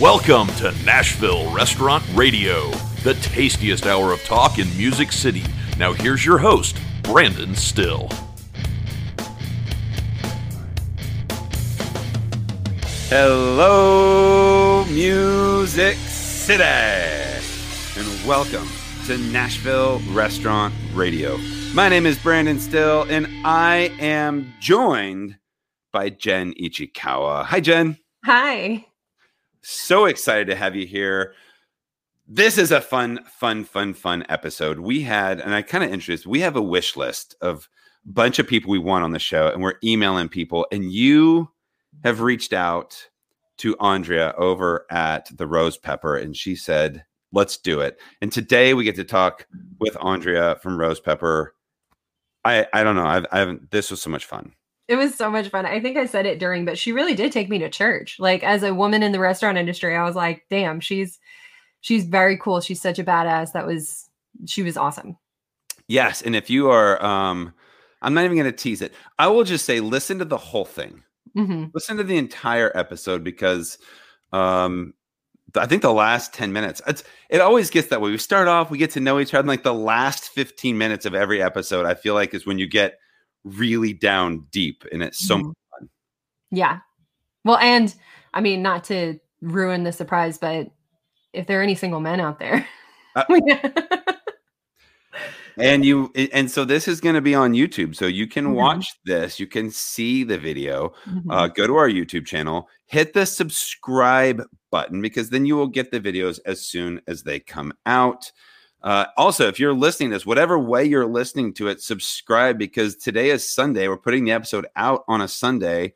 Welcome to Nashville Restaurant Radio, the tastiest hour of talk in Music City. Now, here's your host, Brandon Styll. Hello, Music City, and welcome to Nashville Restaurant Radio. My name is Brandon Styll, and I am joined by Jen Ichikawa. Hi, Jen. Hi. So excited to have you here. This is a fun, fun, fun, fun episode. We had, and I kind of introduced, we have a wish list of a bunch of people we want on the show, and we're emailing people, and you have reached out to Andrea over at the Rose Pepper, and she said, "Let's do it." And today we get to talk with Andrea from Rose Pepper. I I don't know. I've, I haven't. This was so much fun. It was so much fun. I think I said it during, but she really did take me to church. Like as a woman in the restaurant industry, I was like, "Damn, she's she's very cool. She's such a badass." That was she was awesome. Yes, and if you are, um, I'm not even going to tease it. I will just say, listen to the whole thing. hmm listen to the entire episode because um I think the last 10 minutes it's it always gets that way. We start off, we get to know each other, and like the last 15 minutes of every episode, I feel like is when you get really down deep and it's so Mhm. much fun. Yeah. Well, and I mean, not to ruin the surprise, but if there are any single men out there, Uh, And you and so this is going to be on YouTube. So you can Mhm. watch this, you can see the video. Mhm. uh, go to our YouTube channel, hit the subscribe button because then you will get the videos as soon as they come out. Uh, also, if you're listening to this, whatever way you're listening to it, subscribe because today is Sunday. We're putting the episode out on a Sunday.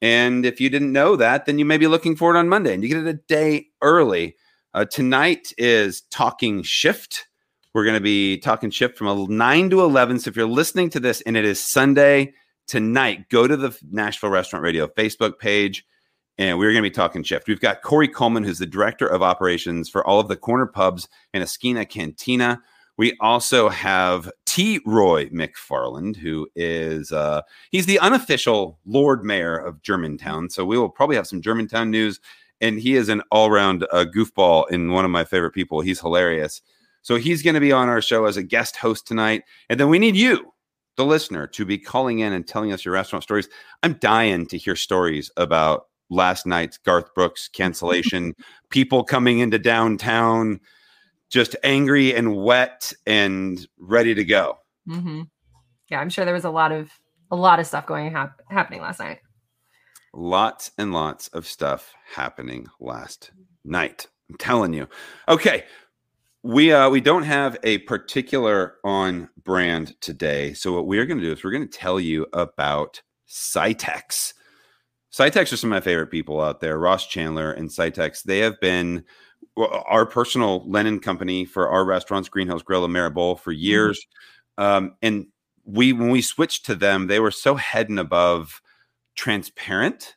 And if you didn't know that, then you may be looking for it on Monday and you get it a day early. Uh, tonight is Talking Shift. We're going to be talking shift from el- 9 to 11. So if you're listening to this and it is Sunday, tonight, go to the Nashville Restaurant Radio Facebook page, and we're going to be talking shift. We've got Corey Coleman, who's the director of operations for all of the corner pubs and Esquina Cantina. We also have T. Roy McFarland, who is uh, he's the unofficial Lord Mayor of Germantown. So we will probably have some Germantown news, and he is an all-round uh, goofball and one of my favorite people. He's hilarious. So he's going to be on our show as a guest host tonight, and then we need you the listener to be calling in and telling us your restaurant stories. I'm dying to hear stories about last night's Garth Brooks cancellation, people coming into downtown just angry and wet and ready to go. Mhm. Yeah, I'm sure there was a lot of a lot of stuff going hap- happening last night. Lots and lots of stuff happening last night. I'm telling you. Okay. We uh we don't have a particular on brand today. So what we're going to do is we're going to tell you about Sitex. Sitex are some of my favorite people out there. Ross Chandler and Sitex. They have been our personal linen company for our restaurants, Green Hills Grill and Merit Bowl, for years. Um, and we when we switched to them, they were so head and above transparent.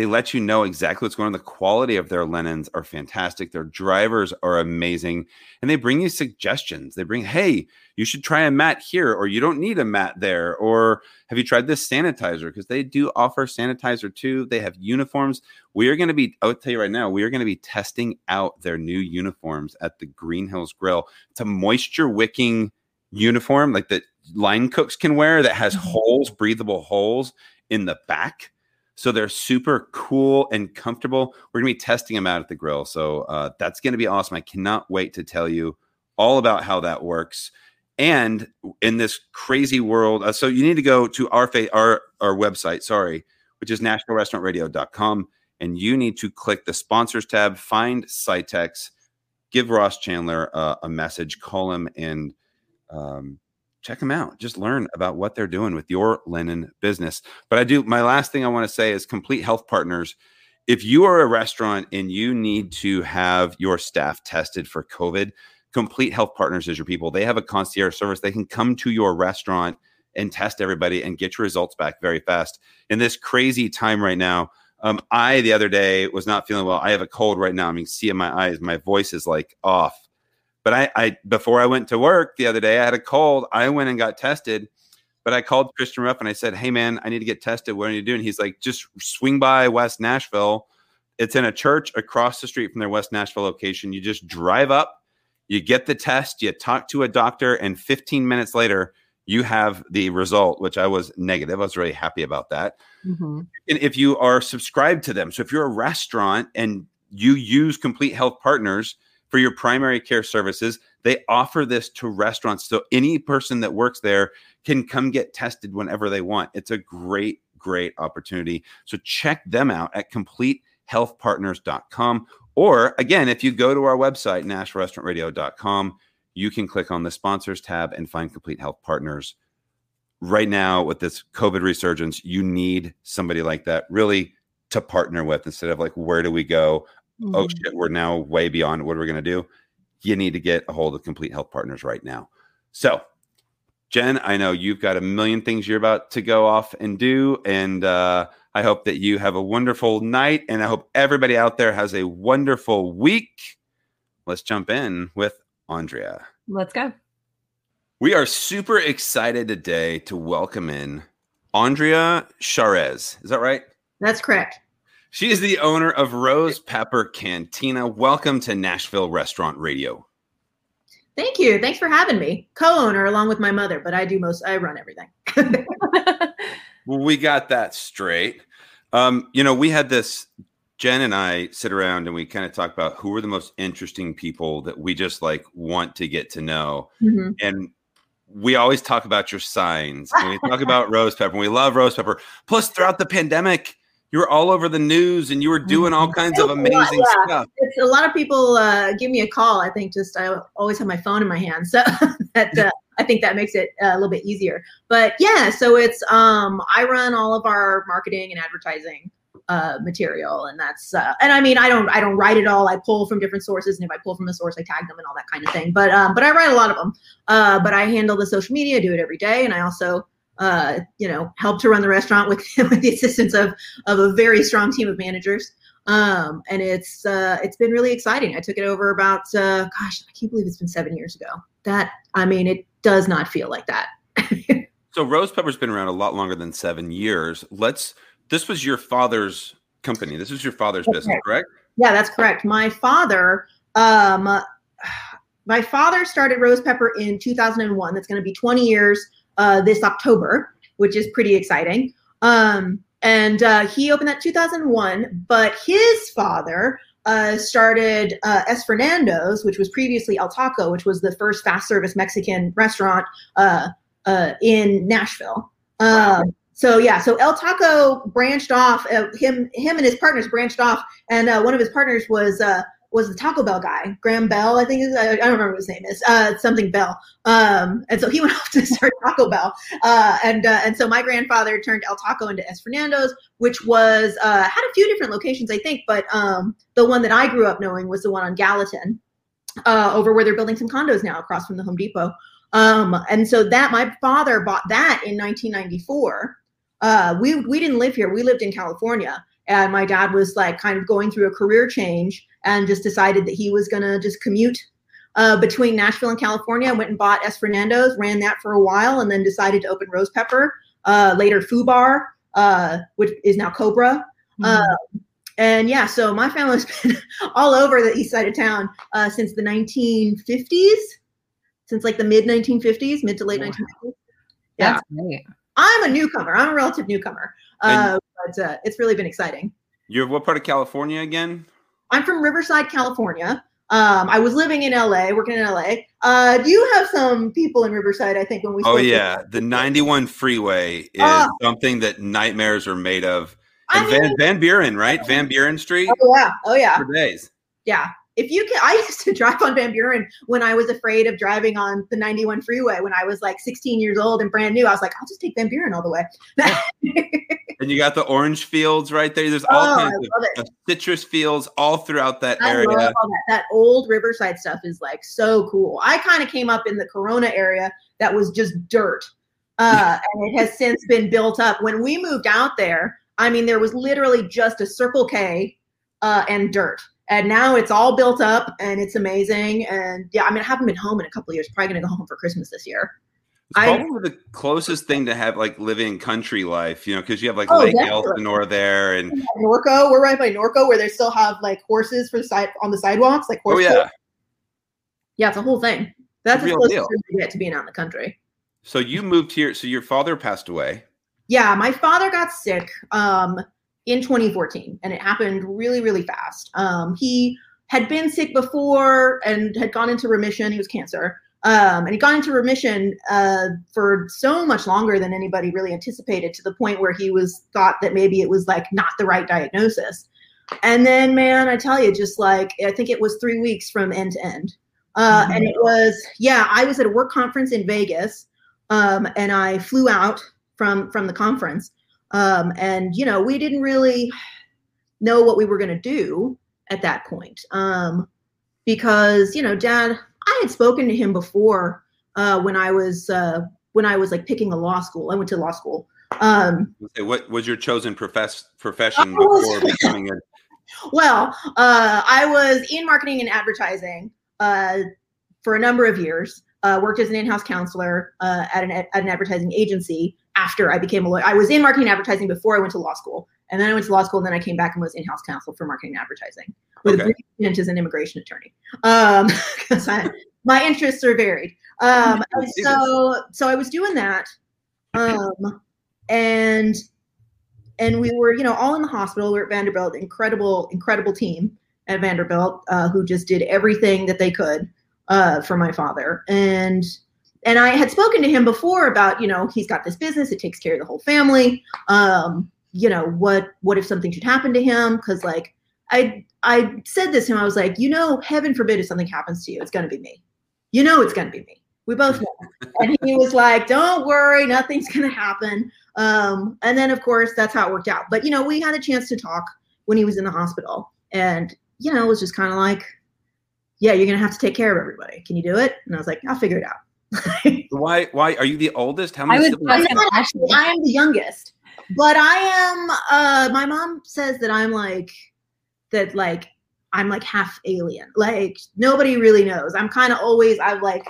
They let you know exactly what's going on. The quality of their linens are fantastic. Their drivers are amazing. And they bring you suggestions. They bring, hey, you should try a mat here, or you don't need a mat there. Or have you tried this sanitizer? Because they do offer sanitizer too. They have uniforms. We are going to be, I'll tell you right now, we are going to be testing out their new uniforms at the Green Hills Grill. It's a moisture wicking uniform like that line cooks can wear that has Mhm. holes, breathable holes in the back. So they're super cool and comfortable. We're gonna be testing them out at the grill. So uh, that's gonna be awesome. I cannot wait to tell you all about how that works. And in this crazy world, uh, so you need to go to our fa- our our website, sorry, which is nationalrestaurantradio.com, and you need to click the sponsors tab, find Sitex, give Ross Chandler uh, a message, call him, and um, check them out. Just learn about what they're doing with your linen business. But I do, my last thing I want to say is complete health partners. If you are a restaurant and you need to have your staff tested for COVID, Complete Health Partners is your people. They have a concierge service. They can come to your restaurant and test everybody and get your results back very fast. In this crazy time right now, um, I the other day was not feeling well. I have a cold right now. I mean, see in my eyes, my voice is like off. But I, I before I went to work the other day, I had a cold. I went and got tested. But I called Christian Ruff and I said, "Hey man, I need to get tested. What are you doing?" He's like, "Just swing by West Nashville. It's in a church across the street from their West Nashville location. You just drive up, you get the test, you talk to a doctor, and 15 minutes later, you have the result, which I was negative. I was really happy about that. Mm-hmm. And if you are subscribed to them, so if you're a restaurant and you use Complete Health Partners for your primary care services, they offer this to restaurants. So any person that works there can come get tested whenever they want. It's a great, great opportunity. So check them out at completehealthpartners.com. Or again, if you go to our website, nashrestaurantradio.com, you can click on the sponsors tab and find Complete Health Partners. Right now, with this COVID resurgence, you need somebody like that really to partner with instead of like, where do we go? Oh Mhm. shit, we're now way beyond what are we going to do? You need to get a hold of Complete Health Partners right now. So, Jen, I know you've got a million things you're about to go off and do. And uh, I hope that you have a wonderful night. And I hope everybody out there has a wonderful week. Let's jump in with Andrea. Let's go. We are super excited today to welcome in Andrea Chaires. Is that right? That's correct. She is the owner of Rose Pepper Cantina. Welcome to Nashville Restaurant Radio. Thank you. Thanks for having me. Co-owner along with my mother, but I do most I run everything. Well, we got that straight. Um, you know, we had this. Jen and I sit around and we kind of talk about who are the most interesting people that we just like want to get to know. Mhm. And we always talk about your signs. And we talk about rose pepper. And we love rose pepper. Plus, throughout the pandemic, you were all over the news and you were doing all kinds of amazing Yeah. stuff. It's, a lot of people uh, give me a call. I think just I always have my phone in my hand, so that uh, I think that makes it uh, a little bit easier. But yeah, so it's um, I run all of our marketing and advertising uh, material, and that's uh, and I mean I don't I don't write it all. I pull from different sources, and if I pull from a source, I tag them and all that kind of thing. But um, but I write a lot of them. Uh, but I handle the social media, I do it every day, and I also uh, you know help to run the restaurant with with the assistance of of a very strong team of managers um, and it's uh, it's been really exciting. I took it over about uh, gosh, I can't believe it's been seven years ago. That I mean, it does not feel like that. So Rose Pepper's been around a lot longer than seven years. Let's. This was your father's company. This was your father's That's business, correct? yeah, that's correct. My father, um, my father started Rose Pepper in 2001. That's going to be 20 years uh, this October, which is pretty exciting. Um, and uh, he opened that 2001, but his father uh, started uh, Es Fernando's, which was previously El Taco, which was the first fast service Mexican restaurant uh, uh, in Nashville. Wow. Um, so yeah, so El Taco branched off. Uh, him, him, and his partners branched off, and uh, one of his partners was uh, was the Taco Bell guy, Graham Bell, I think. Is, I, don't remember what his name is. Uh, something Bell. Um, and so he went off to start Taco Bell. Uh, and uh, and so my grandfather turned El Taco into Es Fernando's, which was uh, had a few different locations, I think, but um, the one that I grew up knowing was the one on Gallatin, uh, over where they're building some condos now, across from the Home Depot. Um, and so that my father bought that in 1994. Uh, we we didn't live here; we lived in California, and my dad was like kind of going through a career change and just decided that he was gonna just commute uh, between Nashville and California. Went and bought Es Fernando's, ran that for a while, and then decided to open Rose Pepper. Uh, later, Fubar, uh, which is now Cobra. Mm-hmm. Um, and yeah, so my family's been all over the east side of town uh, since the 1950s, since like the mid 1950s, mid to late Wow. 1950s. Yeah, That's great. I'm a newcomer. I'm a relative newcomer, uh, but uh, it's really been exciting. You're what part of California again? I'm from Riverside, California. Um, I was living in LA, working in LA. Uh, do you have some people in Riverside? I think when we Oh yeah, the 91 freeway is Oh. something that nightmares are made of. I And mean, Van Van Buren, right? Van Buren Street oh yeah, oh yeah. for days. Yeah. If you can, I used to drive on Van Buren when I was afraid of driving on the 91 freeway when I was like 16 years old and brand new. I was like, I'll just take Van Buren all the way. And you got the orange fields right there. There's all oh, kinds of, of citrus fields all throughout that I area. love all that. That old Riverside stuff is like so cool. I kind of came up in the Corona area that was just dirt. Uh, and it has since been built up. When we moved out there, I mean, there was literally just a Circle K uh, and dirt. And now it's all built up and it's amazing. And yeah, I mean, I haven't been home in a couple of years. Probably going to go home for Christmas this year. It's I- probably the closest thing to have like living country life, you know, because you have like Oh, Lake definitely. Elsinore there, and Norco, we're right by Norco, where they still have like horses for the side on the sidewalks, like oh horse. yeah. yeah, it's a whole thing. That's as Real close you get to being out in the country. So you moved here. So your father passed away. Yeah, my father got sick um, in 2014, and it happened really, really fast. Um, he had been sick before and had gone into remission. He was cancer. Um, and he got into remission uh, for so much longer than anybody really anticipated, to the point where he was thought that maybe it was like not the right diagnosis. And then, man, I tell you, just like I think it was three weeks from end to end. Uh, And it was, yeah, I was at a work conference in Vegas, um, and I flew out from from the conference, um, and you know we didn't really know what we were going to do at that point, um, because you know, Dad, I had spoken to him before uh, when I was uh, when I was like picking a law school. I went to law school. Um, What was your chosen profess- profession before becoming a? well, uh, I was in marketing and advertising uh, for a number of years. Uh, worked as an in-house counselor uh, at an at an advertising agency after I became a lawyer. I was in marketing and advertising before I went to law school, and then I went to law school, and then I came back and was in-house counsel for marketing and advertising with Okay. a brief stint as an immigration attorney. Um, I, my interests are varied. Um, so so I was doing that, um, and and we were you know all in the hospital. We are at Vanderbilt, incredible incredible team at Vanderbilt uh, who just did everything that they could uh, for my father and. And I had spoken to him before about, you know, he's got this business, it takes care of the whole family. Um, you know, what what if something should happen to him? Because like I I said this to him, I was like, you know, heaven forbid if something happens to you, it's gonna be me. You know it's gonna be me. We both know. and he was like, Don't worry, nothing's gonna happen. Um, and then of course that's how it worked out. But you know, we had a chance to talk when he was in the hospital, and you know, it was just kind of like, Yeah, you're gonna have to take care of everybody. Can you do it? And I was like, I'll figure it out. Why? Why are you the oldest? How I many was siblings? I'm That's not an actually. I am the youngest, but I am. Uh, my mom says that I'm like that. Like I'm like half alien. Like nobody really knows. I'm kind of always. I'm like.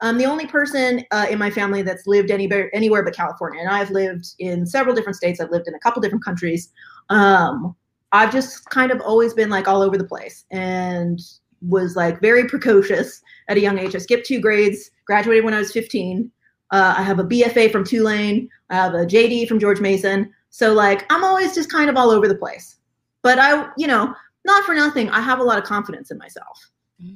I'm the only person uh, in my family that's lived anywhere anywhere but California, and I've lived in several different states. I've lived in a couple different countries. Um, I've just kind of always been like all over the place, and was like very precocious at a young age. I skipped two grades, graduated when I was 15. Uh, I have a BFA from Tulane. I have a JD from George Mason. So like I'm always just kind of all over the place. But I, you know, not for nothing, I have a lot of confidence in myself.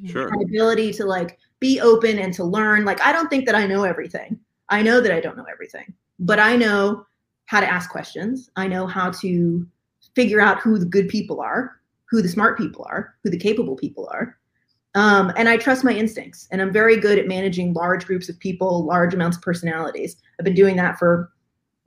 Sure. My ability to like be open and to learn. Like I don't think that I know everything. I know that I don't know everything, but I know how to ask questions. I know how to figure out who the good people are, who the smart people are, who the capable people are. Um, and I trust my instincts. And I'm very good at managing large groups of people, large amounts of personalities. I've been doing that for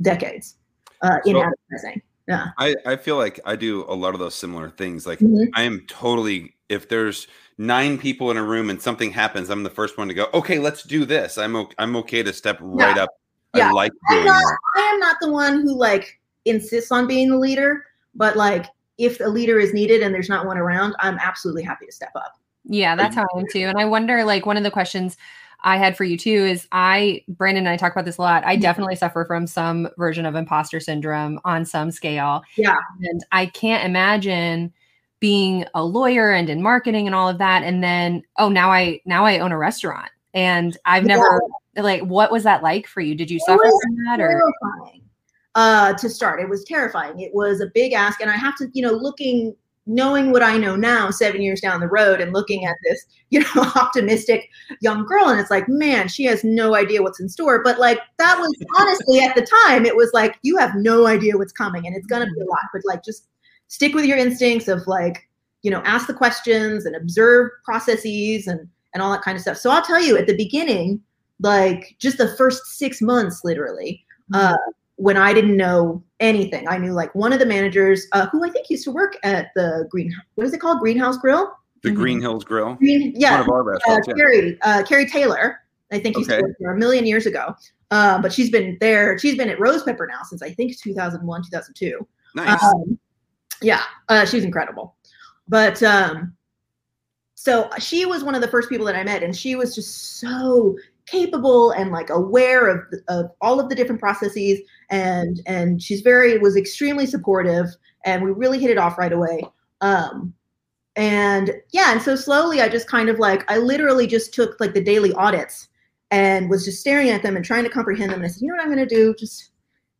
decades uh, in So- advertising. Yeah. I, I feel like I do a lot of those similar things. Like Mhm. I am totally if there's nine people in a room and something happens, I'm the first one to go, okay, let's do this. I'm okay, I'm okay to step right up. Yeah. I like I'm doing not, that. I am not the one who like insists on being the leader, but like if a leader is needed and there's not one around, I'm absolutely happy to step up. Yeah, that's how I am too. And I wonder, like, one of the questions I had for you too is I, Brandon and I talk about this a lot. I Mhm. definitely suffer from some version of imposter syndrome on some scale. Yeah. And I can't imagine being a lawyer and in marketing and all of that. And then, oh, now I, now I own a restaurant and I've Yeah. never, like, what was that like for you? Did you It suffer from that or? terrifying uh, to start. It was terrifying. It was a big ask, and I have to, you know, looking, knowing what I know now, seven years down the road, and looking at this, you know, optimistic young girl, and it's like, man, she has no idea what's in store. But like that was honestly at the time, it was like you have no idea what's coming, and it's gonna be a lot. But like, just stick with your instincts of like, you know, ask the questions and observe processes and and all that kind of stuff. So I'll tell you, at the beginning, like just the first six months, literally uh, when I didn't know anything. I knew like one of the managers uh, who I think used to work at the Green, what is it called? Greenhouse Grill? The Mhm. Green Hills Grill. Green, One yeah. of our Uh, yeah. Carrie, uh, Carrie Taylor, I think used Okay. to work there a million years ago. Uh, but she's been there. She's been at Rose Pepper now since I think 2001, 2002. Nice. Um, yeah, uh, she's incredible. But um, so she was one of the first people that I met, and she was just so capable and like aware of of all of the different processes and and she's very was extremely supportive and we really hit it off right away. Um and yeah and so slowly i just kind of like i literally just took like the daily audits and was just staring at them and trying to comprehend them. And i said you know what i'm going to do? Just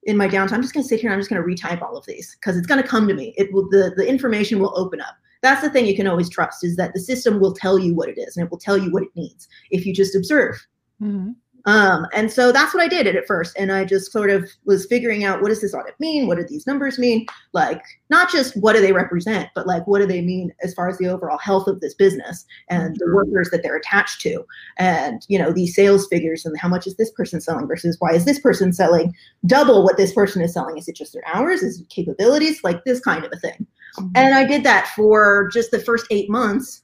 in my downtime i'm just going to sit here and i'm just going to retype all of these because it's going to come to me. It will the, the information will open up that's the thing you can always trust is that the system will tell you what it is and it will tell you what it needs if you just observe Mm-hmm. um, and so that's what I did at first. And I just sort of was figuring out what does this audit mean? What do these numbers mean? Like, not just what do they represent, but like what do they mean as far as the overall health of this business and the workers that they're attached to? And, you know, these sales figures and how much is this person selling versus why is this person selling double what this person is selling? Is it just their hours? Is it capabilities? Like this kind of a thing. Mhm. And I did that for just the first eight months,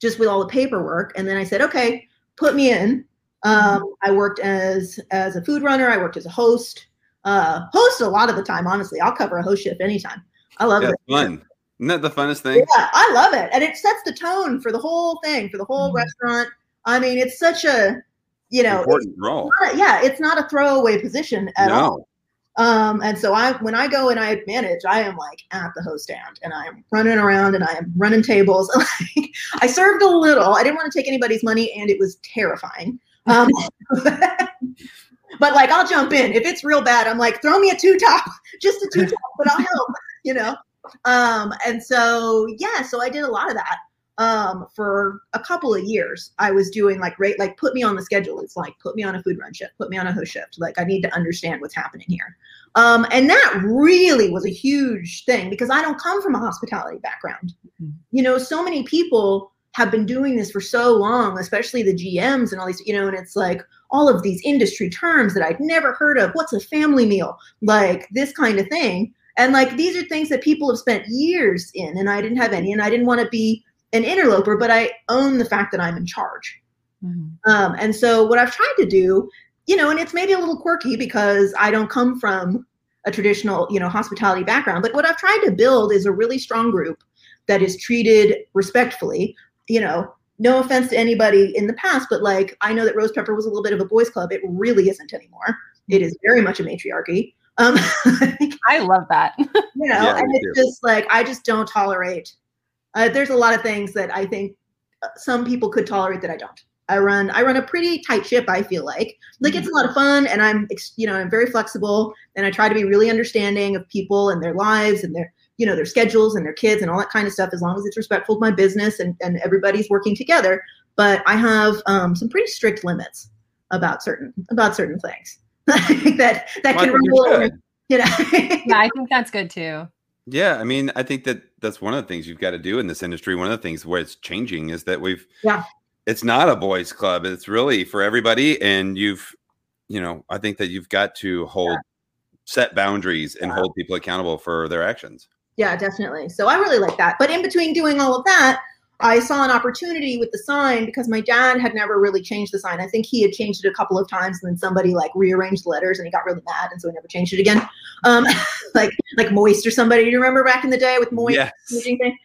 just with all the paperwork. And then I said, okay, put me in. Um, I worked as as a food runner. I worked as a host. Uh, host a lot of the time, honestly. I'll cover a host shift anytime. I love Yeah, it. fun. Isn't that the funnest thing? Yeah, I love it, and it sets the tone for the whole thing, for the whole Mhm. restaurant. I mean, it's such a, you know, Important role. not yeah, it's not a throwaway position at all. Um, and so I, when I go and I manage, I am like at the host stand and I am running around and I am running tables. Like, I served a little. I didn't want to take anybody's money, and it was terrifying. Um, but like, I'll jump in if it's real bad. I'm like, throw me a two top, just a two top, but I'll help. You know. Um, and so yeah, so I did a lot of that um for a couple of years i was doing like rate like put me on the schedule it's like put me on a food run shift put me on a host shift like i need to understand what's happening here um and that really was a huge thing because i don't come from a hospitality background Mhm. you know so many people have been doing this for so long especially the gms and all these you know and it's like all of these industry terms that i'd never heard of what's a family meal like this kind of thing and like these are things that people have spent years in and i didn't have any and i didn't want to be an interloper, but I own the fact that I'm in charge. Mhm. Um, and so what I've tried to do, you know, and it's maybe a little quirky because I don't come from a traditional, you know, hospitality background, but what I've tried to build is a really strong group that is treated respectfully, you know, no offense to anybody in the past, but like I know that Rose Pepper was a little bit of a boys club. It really isn't anymore. It is very much a matriarchy. Um, I love that. you know, Yeah, and me it's just like I just don't tolerate. Uh, there's a lot of things that I think uh, some people could tolerate that I don't. I run I run a pretty tight ship. I feel like like it's a lot of fun, and I'm you know I'm very flexible, and I try to be really understanding of people and their lives and their you know their schedules and their kids and all that kind of stuff. As long as it's respectful of my business and and everybody's working together. But I have um, some pretty strict limits about certain about certain things that that Well, I can you rule. should. You know. yeah, I think that's good too. Yeah, I mean, I think that that's one of the things you've got to do in this industry. One of the things where it's changing is that we've, Yeah. it's not a boys' club. It's really for everybody, and you've, you know, I think that you've got to hold set boundaries and Yeah. hold people accountable for their actions. Yeah, definitely. So I really like that. But in between doing all of that, I saw an opportunity with the sign because my dad had never really changed the sign. I think he had changed it a couple of times, and then somebody like rearranged the letters, and he got really mad, and so he never changed it again. Um, like like moist or somebody. Do you remember back in the day with moist? Yes.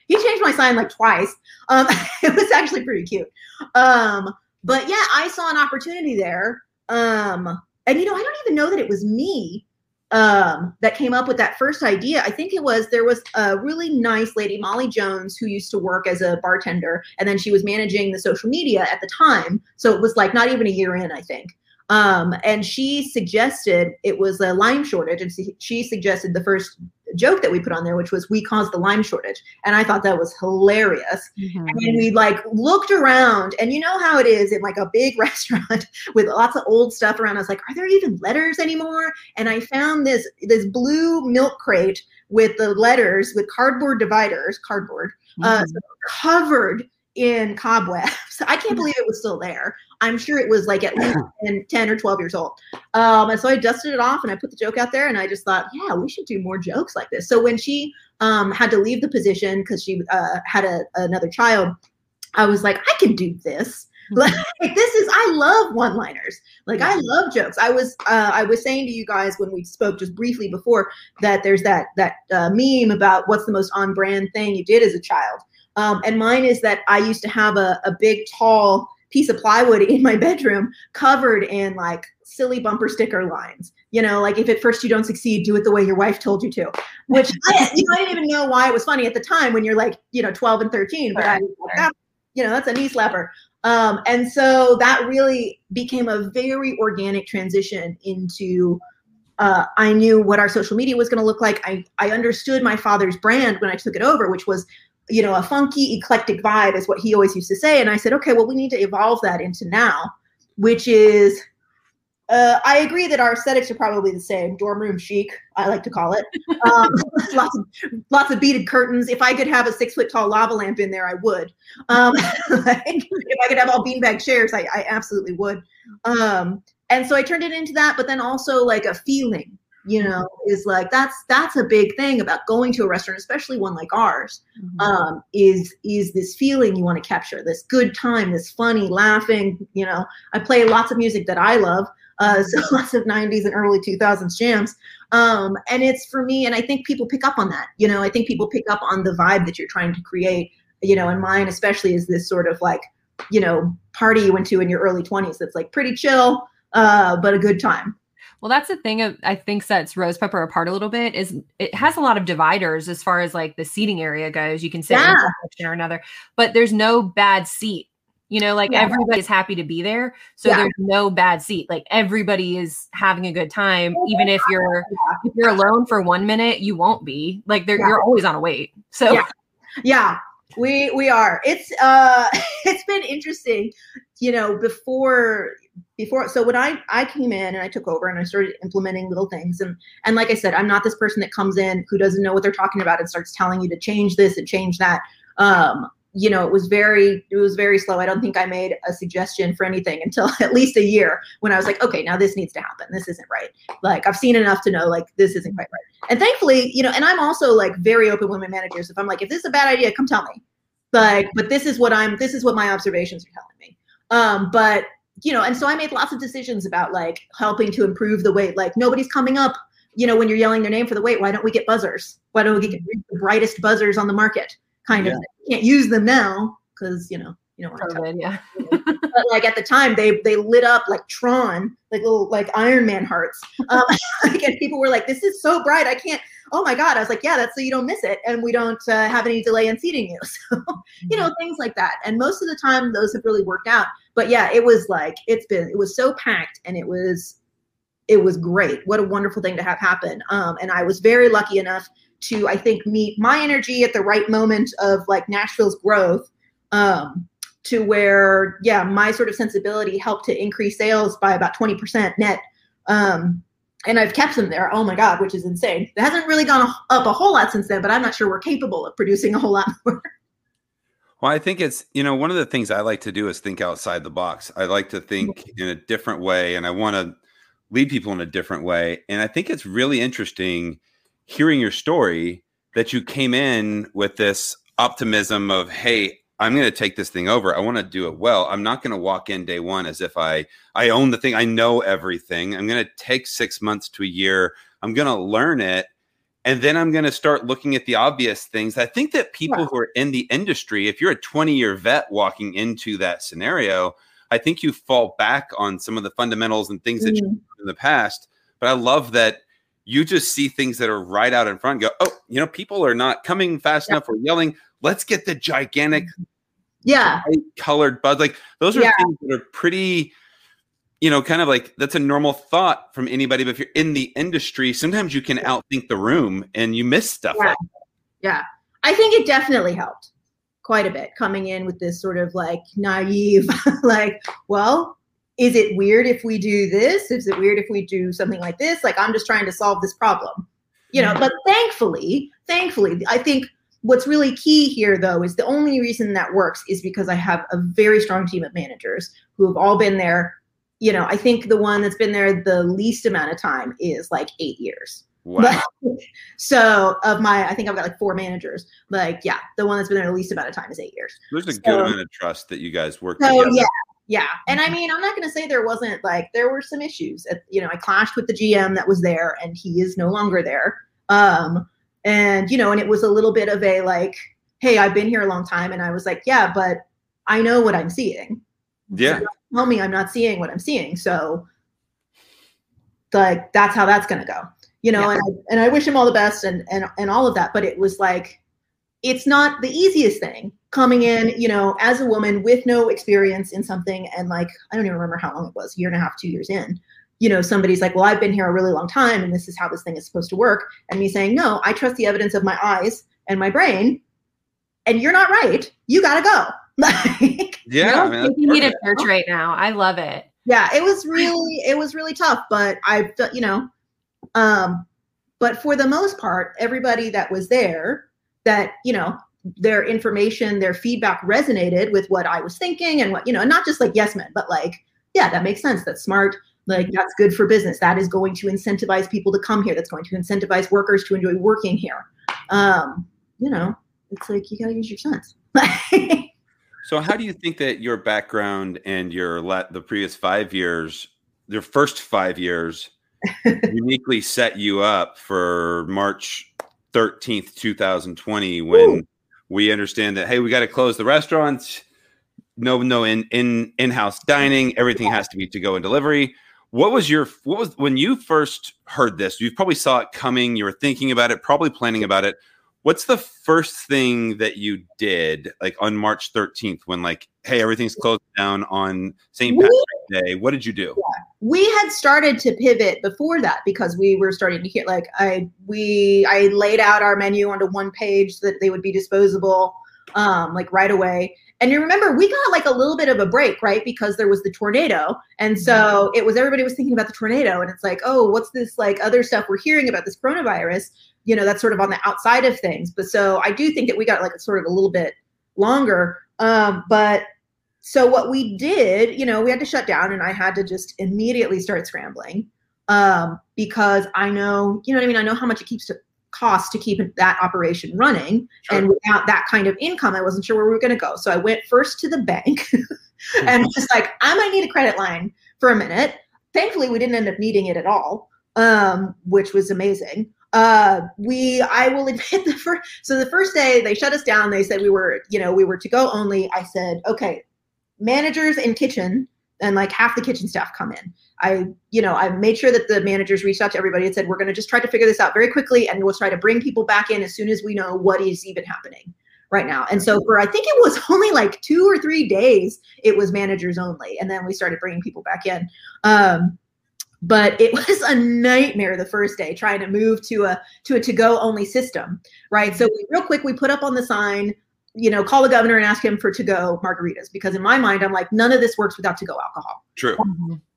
He changed my sign like twice. Um, it was actually pretty cute. Um, but yeah, I saw an opportunity there. Um, and you know, I don't even know that it was me um, that came up with that first idea. I think it was there was a really nice lady, Molly Jones, who used to work as a bartender, and then she was managing the social media at the time. So it was like not even a year in, I think. Um, and she suggested it was a lime shortage, and she, suggested the first joke that we put on there, which was "We caused the lime shortage," and I thought that was hilarious. Mhm. And we like looked around, and you know how it is in like a big restaurant with lots of old stuff around. I was like, are there even letters anymore? And I found this this blue milk crate with the letters with cardboard dividers, cardboard, uh, Mhm. covered in cobwebs. I can't believe it was still there. I'm sure it was like at least 10, 10 or 12 years old. Um, and so I dusted it off and I put the joke out there and I just thought, yeah, we should do more jokes like this. So when she um, had to leave the position because she uh, had a, another child, I was like, I can do this. Like this is, I love one-liners. Like I love jokes. I was, uh, I was saying to you guys when we spoke just briefly before that there's that that uh, meme about what's the most on-brand thing you did as a child. Um, and mine is that I used to have a, a big, tall piece of plywood in my bedroom covered in like silly bumper sticker lines. You know, like if at first you don't succeed, do it the way your wife told you to. Which I, you know, I didn't even know why it was funny at the time when you're like, you know, 12 and 13. But I, that, you know, that's a knee slapper. Um, and so that really became a very organic transition into uh, I knew what our social media was going to look like. I, I understood my father's brand when I took it over, which was, you know, a funky, eclectic vibe is what he always used to say. And I said, okay, well, we need to evolve that into now, which is, uh, I agree that our aesthetics are probably the same. Dorm room chic, I like to call it. Um, lots of lots of beaded curtains. If I could have a six foot tall lava lamp in there, I would. Um, like, if I could have all beanbag chairs, I, I absolutely would. Um, and so I turned it into that, but then also like a feeling, you know, is like that's that's a big thing about going to a restaurant, especially one like ours, mm-hmm. um, is is this feeling you want to capture, this good time, this funny, laughing. You know, I play lots of music that I love, uh, so lots of '90s and early 2000s jams, um, and it's for me. And I think people pick up on that. You know, I think people pick up on the vibe that you're trying to create. You know, and mine especially is this sort of like, you know, party you went to in your early 20s that's like pretty chill uh, but a good time. Well, that's the thing of I think sets Rose Pepper apart a little bit is it has a lot of dividers as far as like the seating area goes. You can sit yeah. in one section or another, but there's no bad seat. You know, like yeah. everybody's happy to be there. So yeah. there's no bad seat. Like everybody is having a good time. Even if you're if you're alone for one minute, you won't be. Like you're always on a wait. So yeah. We we are. It's uh it's been interesting, you know, before before so when I I came in and I took over and I started implementing little things and and like I said, I'm not this person that comes in who doesn't know what they're talking about and starts telling you to change this and change that. Um, you know, it was very it was very slow. I don't think I made a suggestion for anything until at least a year when I was like, okay, now this needs to happen. This isn't right. Like I've seen enough to know like this isn't quite right. And thankfully, you know, and I'm also like very open with my managers. If I'm like, if this is a bad idea, come tell me. Like, but this is what I'm this is what my observations are telling me. Um, but you know, and so I made lots of decisions about like helping to improve the wait. Like nobody's coming up, you know, when you're yelling their name for the wait. Why don't we get buzzers? Why don't we get the brightest buzzers on the market? Kind yeah. of. Can't use them now because you know you know COVID, yeah. but like at the time, they they lit up like Tron, like little like Iron Man hearts. Um, like, and people were like, "This is so bright, I can't." Oh my god! I was like, "Yeah, that's so you don't miss it, and we don't uh, have any delay in seating you." So you know mm-hmm. things like that. And most of the time, those have really worked out but yeah, it was like it's been it was so packed and it was it was great. What a wonderful thing to have happen. Um, and I was very lucky enough to I think meet my energy at the right moment of like Nashville's growth. Um, to where yeah my sort of sensibility helped to increase sales by about 20% net um, and I've kept them there. Oh my God, which is insane. It hasn't really gone up a whole lot since then, but I'm not sure we're capable of producing a whole lot more. Well, I think it's, you know, one of the things I like to do is think outside the box. I like to mm-hmm. think in a different way and I want to lead people in a different way. And I think it's really interesting hearing your story that you came in with this optimism of, hey, I'm going to take this thing over. I want to do it well. I'm not going to walk in day one as if I I own the thing. I know everything. I'm going to take 6 months to a year. I'm going to learn it and then I'm going to start looking at the obvious things. I think that people who are in the industry, if you're a 20 year vet walking into that scenario, I think you fall back on some of the fundamentals and things mm-hmm. that you mm-hmm. in the past. But I love that you just see things that are right out in front. go, oh, you know, people are not coming fast yeah. enough or yelling. Let's get the gigantic, yeah, colored bud. Like those are yeah. things that are pretty you know, kind of like that's a normal thought from anybody. But if you're in the industry, sometimes you can outthink the room and you miss stuff. Yeah. Like yeah. I think it definitely helped quite a bit coming in with this sort of like naive, like, well, is it weird if we do this? Is it weird if we do something like this? Like, I'm just trying to solve this problem, you know. Mm-hmm. But thankfully, thankfully, I think what's really key here, though, is the only reason that works is because I have a very strong team of managers who have all been there you know, I think the one that's been there the least amount of time is like eight years. Wow. so of my, I think I've got like four managers. Like, yeah, the one that's been there the least amount of time is eight years. There's a so, good amount of trust that you guys work so, together. Yeah, yeah. And I mm-hmm. mean, I'm not going to say there wasn't like there were some issues. At, you know, I clashed with the GM that was there, and he is no longer there. Um, and you know, and it was a little bit of a like, hey, I've been here a long time, and I was like, yeah, but I know what I'm seeing Yeah. Tell me I'm not seeing what I'm seeing. So like that's how that's gonna go. You know, Yeah. and I, and I wish him all the best and and and all of that. But it was like it's not the easiest thing coming in, you know, as a woman with no experience in something and like I don't even remember how long it was, a year and a half, two years in. You know, somebody's like, Well, I've been here a really long time and this is how this thing is supposed to work. And me saying, No, I trust the evidence of my eyes and my brain, and you're not right. You gotta go. Like Yeah. I mean, that's you need a perfect. church right now. I love it. yeah it was really it was really tough but i you know um but for the most part everybody that was there that you know their information their feedback resonated with what i was thinking and what you know and not just like yes men but like yeah that makes sense that's smart like that's good for business that is going to incentivize people to come here that's going to incentivize workers to enjoy working here um you know it's like you got to use your sense So, how do you think that your background and your la- the previous five years, your first five years, uniquely set you up for March thirteenth, two thousand twenty, when Ooh. we understand that hey, we got to close the restaurants, no, no in in in house dining, everything has to be to go and delivery. What was your what was when you first heard this? You probably saw it coming. You were thinking about it, probably planning about it. What's the first thing that you did like on March 13th when like, hey, everything's closed down on St. Patrick's Day? What did you do? we had started to pivot before that because we were starting to hear like I we I laid out our menu onto one page so that they would be disposable um like right away. And you remember we got like a little bit of a break, right? Because there was the tornado. And so it was everybody was thinking about the tornado and it's like, "Oh, what's this like other stuff we're hearing about this coronavirus?" You know, that's sort of on the outside of things. But so I do think that we got like sort of a little bit longer. Um but so what we did, you know, we had to shut down and I had to just immediately start scrambling um, because I know, you know what I mean? I know how much it keeps to cost to keep that operation running. Sure. And without that kind of income, I wasn't sure where we were going to go. So I went first to the bank and just like, I might need a credit line for a minute. Thankfully, we didn't end up needing it at all, um, which was amazing. Uh, we, I will admit the first, so the first day they shut us down, they said we were, you know, we were to go only. I said, okay, managers in kitchen and like half the kitchen staff come in. I, you know, I made sure that the managers reached out to everybody and said, we're going to just try to figure this out very quickly and we'll try to bring people back in as soon as we know what is even happening right now. And so for, I think it was only like two or three days, it was managers only. And then we started bringing people back in. Um, but it was a nightmare the first day trying to move to a to a to go only system right so we, real quick we put up on the sign you know call the governor and ask him for to go margaritas because in my mind i'm like none of this works without to go alcohol True.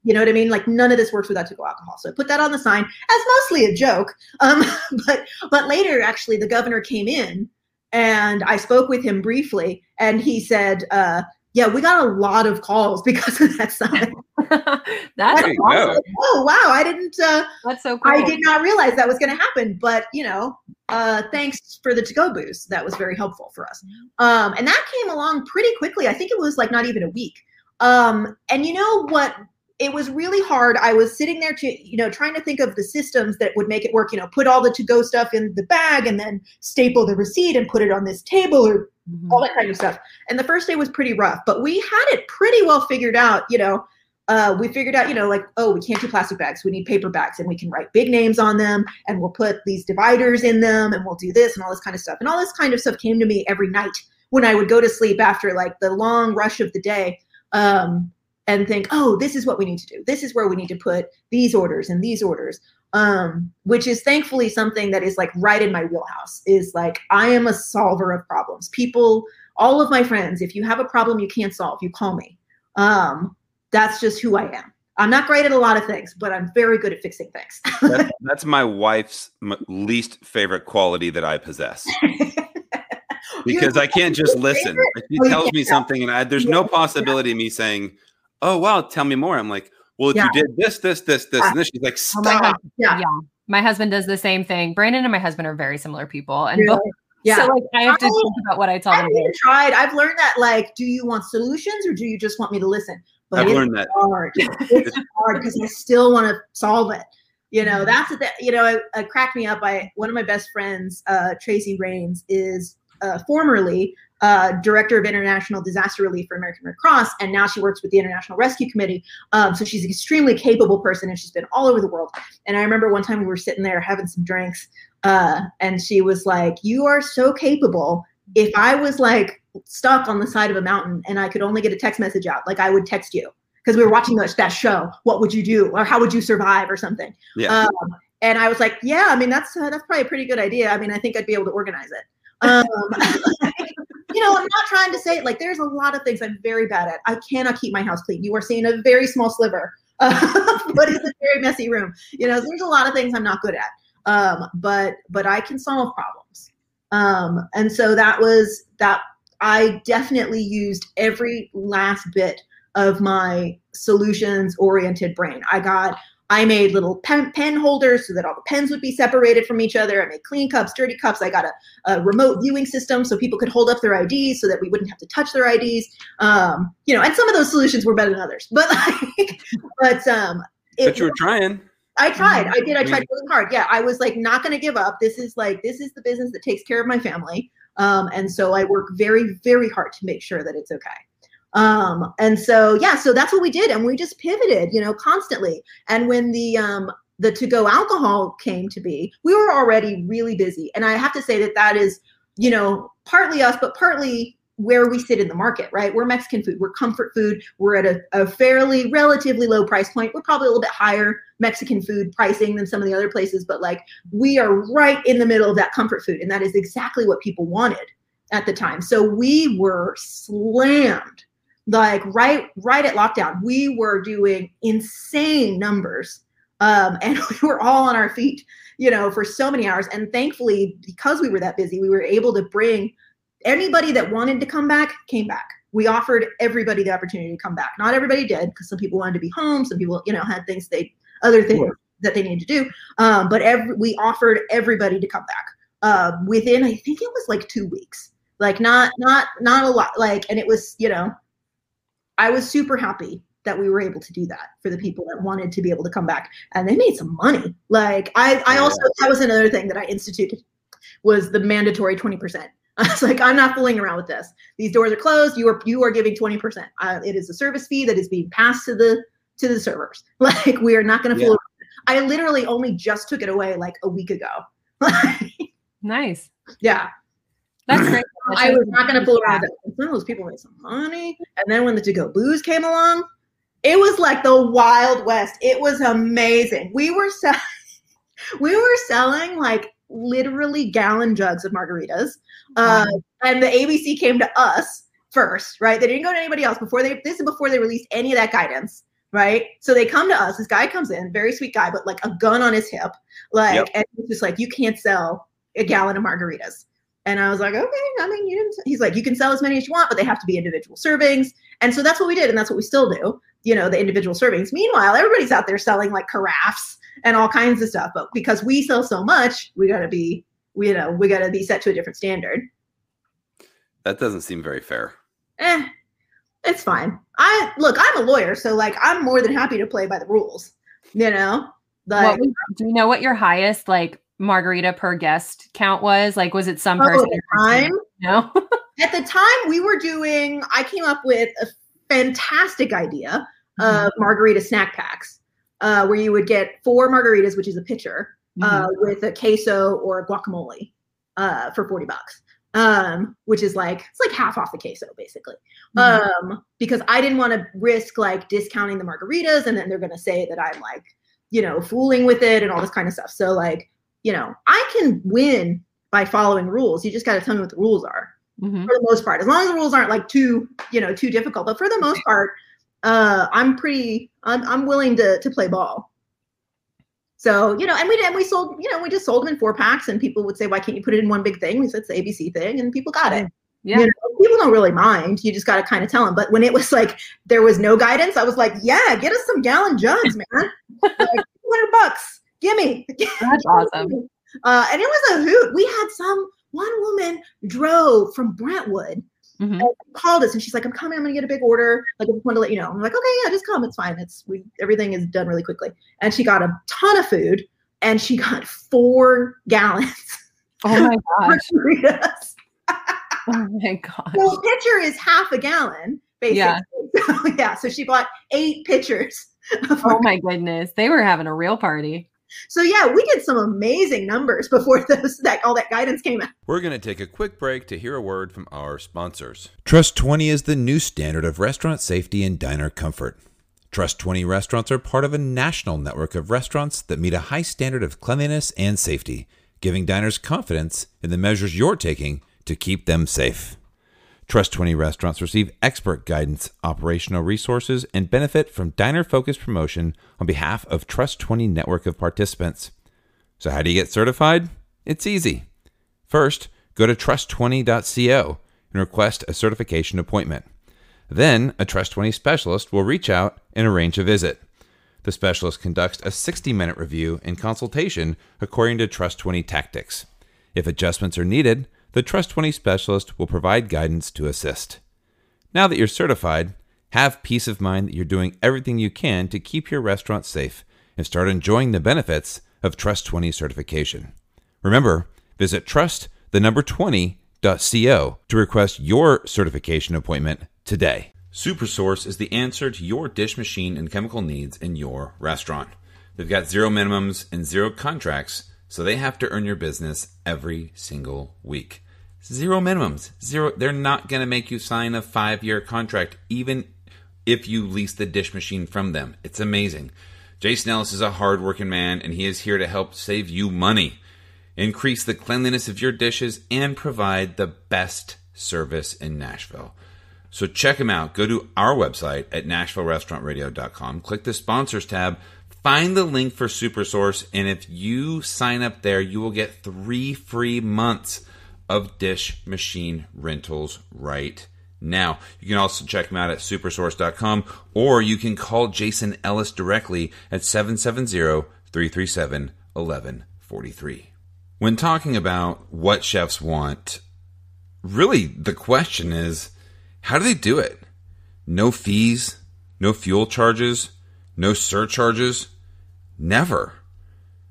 you know what I mean? Like none of this works without to-go alcohol. So I put that on the sign as mostly a joke. Um, but but later, actually, the governor came in, and I spoke with him briefly, and he said, uh, "Yeah, we got a lot of calls because of that sign." that's There you I was go. oh wow, I didn't. Uh, that's so cool. I did not realize that was going to happen. But you know, uh, thanks for the to-go boost. That was very helpful for us. Um, and that came along pretty quickly. I think it was like not even a week. Um, and you know what? It was really hard. I was sitting there to, you know, trying to think of the systems that would make it work. You know, put all the to-go stuff in the bag and then staple the receipt and put it on this table or Mhm. all that kind of stuff. And the first day was pretty rough, but we had it pretty well figured out. You know, uh, we figured out, you know, like, oh, we can't do plastic bags. We need paper bags, and we can write big names on them, and we'll put these dividers in them, and we'll do this and all this kind of stuff. And all this kind of stuff came to me every night when I would go to sleep after like the long rush of the day. Um, and think, oh, this is what we need to do. This is where we need to put these orders and these orders um, which is thankfully something that is like right in my wheelhouse is like i am a solver of problems people all of my friends if you have a problem you can't solve you call me um, that's just who i am i'm not great at a lot of things but i'm very good at fixing things That's, that's my wife's least favorite quality that I possess because I can't just listen. If She Oh, tells me something, and I, there's no possibility of me saying, "Oh, wow, tell me more." I'm like, "Well, if Yeah. you did this, this, this, this," and then she's like, Oh my "Stop." God. Yeah. yeah. My husband does the same thing. Brandon and my husband are very similar people. And Really? both, yeah so like I have to I- think about what I tell i've them. even tried i've learned that like do you want solutions or do you just want me to listen but I've learned that. hard it's hard because i still want to solve it you know that's the you know it, it cracked me up i one of my best friends uh tracy rains is uh, formerly uh, director of international disaster relief for American Red Cross, and now she works with the International Rescue Committee. Um, so she's an extremely capable person, and she's been all over the world. And I remember one time we were sitting there having some drinks, uh, and she was like, "You are so capable. If I was like stuck on the side of a mountain and I could only get a text message out, like I would text you." Because we were watching that, that show, what would you do, or how would you survive, or something? Yeah. Um, and I was like, yeah, I mean, that's uh, that's probably a pretty good idea. I mean, I think I'd be able to organize it. Um, you know, I'm not trying to say like there's a lot of things I'm very bad at. I cannot keep my house clean. You are seeing a very small sliver, uh, but it's a very messy room. You know, there's a lot of things I'm not good at. Um, but but I can solve problems. Um, and so that was that. I definitely used every last bit of my solutions oriented brain. I got I made little pen, pen, holders so that all the pens would be separated from each other. I made clean cups, dirty cups. I got a, a remote viewing system so people could hold up their IDs so that we wouldn't have to touch their IDs. Um, you know, and some of those solutions were better than others, but like, but um, it, but you were trying. I tried. I did. I tried really hard. Yeah, I was like not going to give up. This is like this is the business that takes care of my family. Um, and so I work very, very hard to make sure that it's okay. Um and so yeah so that's what we did and we just pivoted you know constantly. And when the um the to go alcohol came to be we were already really busy. And i have to say that that is you know partly us but partly where we sit in the market right? We're mexican food we're comfort food we're at a, a fairly relatively low price point. We're probably a little bit higher mexican food pricing than some of the other places but like we are right in the middle of that comfort food and that is exactly what people wanted at the time. So we were slammed like right right at lockdown. We were doing insane numbers um, and we were all on our feet you know for so many hours. And thankfully because we were that busy we were able to bring anybody that wanted to come back came back. We offered everybody the opportunity to come back. Not everybody did because some people wanted to be home some people you know had things they other things sure. that they needed to do um, but every, we offered everybody to come back uh, within i think it was like two weeks. Like not not not a lot like and it was you know I was super happy that we were able to do that for the people that wanted to be able to come back and they made some money. Like i i also that was another thing that i instituted was the mandatory 20% i was like i'm not fooling around with this these doors are closed you are you are giving 20% uh, it is a service fee that is being passed to the to the servers like we are not going to fool yeah. i literally only just took it away like a week ago nice yeah that's great. I was not going to fool around. Some of those people made some money, and then when the to go booze came along, it was like the wild west. It was amazing. We were selling, we were selling like literally gallon jugs of margaritas, uh, and the ABC came to us first, right? They didn't go to anybody else before they. This is before they released any of that guidance right? So they come to us. This guy comes in, very sweet guy, but like a gun on his hip, like, yep. and he's just like, you can't sell a gallon of margaritas. And I was like, okay, I mean, you didn't. He's like, you can sell as many as you want, but they have to be individual servings. And so that's what we did, and that's what we still do. You know, the individual servings. Meanwhile, everybody's out there selling like carafes and all kinds of stuff. But because we sell so much, we got to be, you know, we got to be set to a different standard. That doesn't seem very fair. Eh, it's fine. I look, I'm a lawyer, so like, I'm more than happy to play by the rules. You know, like, what, do you know what your highest like margarita per guest count was? Like, was it some person? At the time, no. at the time, we were doing. I came up with a fantastic idea mm-hmm. of margarita snack packs, uh, where you would get four margaritas, which is a pitcher, uh, mm-hmm. uh, with a queso or a guacamole uh, for forty bucks. Um, which is like it's like half off the queso basically. Mm-hmm. Um, because I didn't want to risk like discounting the margaritas and then they're gonna say that I'm like, you know, fooling with it and all this kind of stuff. So like you know, I can win by following rules. You just got to tell me what the rules are mm-hmm. for the most part. As long as the rules aren't like too, you know, too difficult. But for the most part, uh, I'm pretty, I'm, I'm willing to to play ball. So you know, and we and we sold, you know, we just sold them in four packs, and people would say, "Why can't you put it in one big thing?" We said it's the ABC thing, and people got it. Yeah, you know, people don't really mind. You just got to kind of tell them. But when it was like there was no guidance, I was like, "Yeah, get us some gallon jugs, man. like, hundred bucks." gimme. That's awesome. Uh, and it was a hoot. We had some one woman drove from Brentwood mm-hmm. and called us and she's like, I'm coming, I'm gonna get a big order. Like I just wanted to let you know. I'm like, okay, yeah, just come. It's fine. It's we everything is done really quickly. And she got a ton of food and she got four gallons. Oh my gosh. Oh my god. Well, a pitcher is half a gallon, basically. Yeah. So, yeah. So she bought eight pitchers. Oh my goodness. They were having a real party. So yeah, we did some amazing numbers before those that all that guidance came out. We're going to take a quick break to hear a word from our sponsors. Trust 20 is the new standard of restaurant safety and diner comfort. Trust 20 restaurants are part of a national network of restaurants that meet a high standard of cleanliness and safety, giving diners confidence in the measures you're taking to keep them safe. Trust 20 restaurants receive expert guidance, operational resources, and benefit from diner focused promotion on behalf of Trust 20 network of participants. So, how do you get certified? It's easy. First, go to trust20.co and request a certification appointment. Then, a Trust 20 specialist will reach out and arrange a visit. The specialist conducts a 60 minute review and consultation according to Trust 20 tactics. If adjustments are needed, the Trust 20 specialist will provide guidance to assist. Now that you're certified, have peace of mind that you're doing everything you can to keep your restaurant safe and start enjoying the benefits of Trust 20 certification. Remember, visit trust the number 20.co to request your certification appointment today. Supersource is the answer to your dish machine and chemical needs in your restaurant. They've got zero minimums and zero contracts, so they have to earn your business every single week. Zero minimums. Zero they're not going to make you sign a 5-year contract even if you lease the dish machine from them. It's amazing. Jason Ellis is a hardworking man and he is here to help save you money, increase the cleanliness of your dishes, and provide the best service in Nashville. So check him out. Go to our website at NashvilleRestaurantRadio.com. Click the sponsors tab. Find the link for Supersource, and if you sign up there, you will get three free months of dish machine rentals right now. You can also check them out at supersource.com or you can call Jason Ellis directly at 770-337-1143. When talking about what chefs want, really the question is how do they do it? No fees, no fuel charges, no surcharges, never.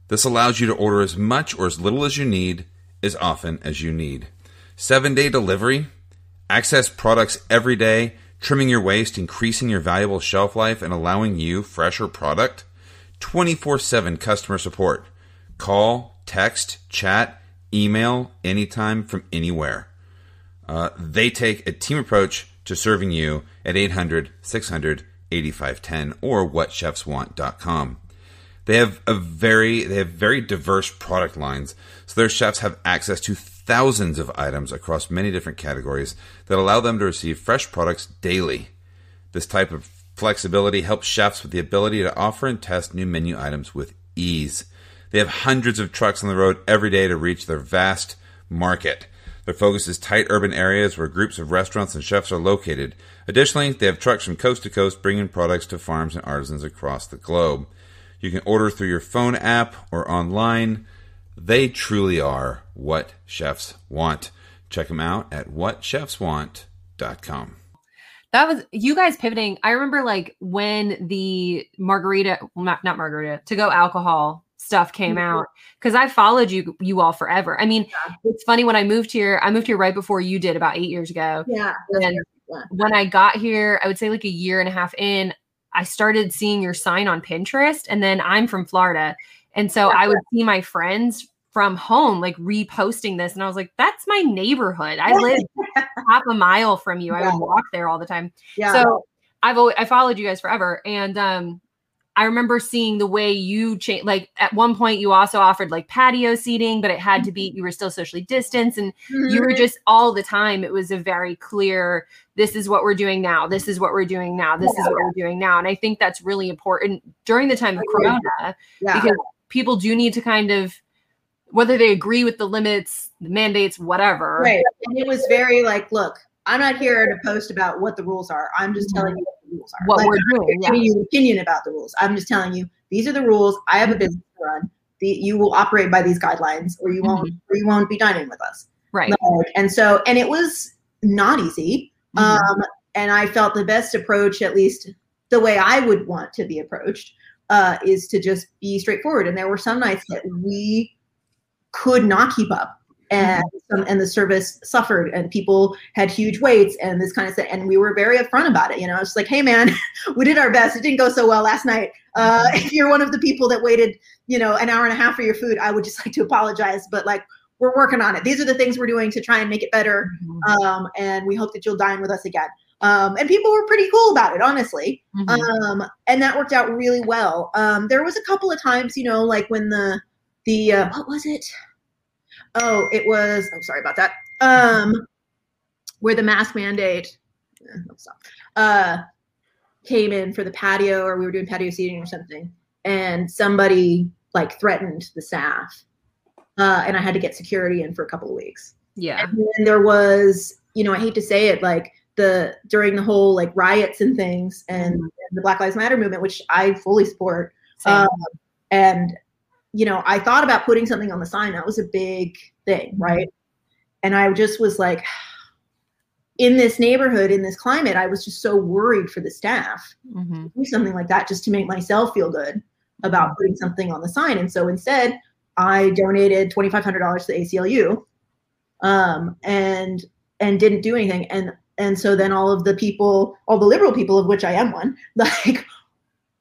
This allows you to order as much or as little as you need, as often as you need. Seven day delivery, access products every day, trimming your waste, increasing your valuable shelf life, and allowing you fresher product. 24 7 customer support. Call, text, chat, email, anytime from anywhere. Uh, they take a team approach to serving you at 800 600 8510 or whatchefswant.com. They have a very they have very diverse product lines, so their chefs have access to thousands of items across many different categories that allow them to receive fresh products daily. This type of flexibility helps chefs with the ability to offer and test new menu items with ease. They have hundreds of trucks on the road every day to reach their vast market. Their focus is tight urban areas where groups of restaurants and chefs are located. Additionally, they have trucks from coast to coast bringing products to farms and artisans across the globe. You can order through your phone app or online. They truly are what chefs want. Check them out at whatchefswant.com. That was you guys pivoting. I remember like when the margarita, not not margarita, to go alcohol stuff came Mhm. out because I followed you you all forever. I mean, Yeah. it's funny when I moved here. I moved here right before you did, about eight years ago. Yeah. And when I got here, I would say like a year and a half in, I started seeing your sign on Pinterest. And then I'm from Florida. And so I would see my friends from home like reposting this. And I was like, that's my neighborhood. I live half a mile from you. I would walk there all the time. yeah. So I've always I followed you guys forever. And um I remember seeing the way you change like at one point you also offered like patio seating, but it had to be you were still socially distanced and you were Mhm. just all the time it was a very clear this is what we're doing now this is what we're doing now this is what we're doing now and i think that's really important during the time of corona yeah. because people do need to kind of whether they agree with the limits the mandates whatever Right. And it was very like, look, I'm not here to post about what the rules are. I'm just telling you what the rules are. what Like, we're doing yeah. giving you an opinion about the rules. I'm just telling you these are the rules. I have a business to run. The, you will operate by these guidelines, or you won't, or you won't be dining with us. right Like, and so, and it was not easy. Mhm. Um, and I felt the best approach, at least the way I would want to be approached, uh, is to just be straightforward. And there were some nights that we could not keep up. And some, and the service suffered and people had huge waits and this kind of stuff and we were very upfront about it you know it's like hey man we did our best it didn't go so well last night uh, if you're one of the people that waited you know an hour and a half for your food i would just like to apologize but like we're working on it these are the things we're doing to try and make it better Mhm. um, and we hope that you'll dine with us again um, and people were pretty cool about it honestly Mhm. um, and that worked out really well. Um, there was a couple of times, you know, like when the the uh, what was it? Oh, it was. I'm oh, sorry about that. Um, where the mask mandate eh, uh, came in for the patio, or we were doing patio seating or something, and somebody like threatened the staff, uh, and I had to get security in for a couple of weeks. yeah. And then there was, you know, I hate to say it, like the during the whole like riots and things and, and the Black Lives Matter movement, which I fully support. Um, and you know, I thought about putting something on the sign. That was a big thing, right? And I just was like, in this neighborhood, in this climate, I was just so worried for the staff Mhm. do something like that just to make myself feel good about putting something on the sign. And so instead, I donated twenty five hundred dollars to the ACLU, um, and and didn't do anything. And and so then all of the people, all the liberal people, of which I am one, like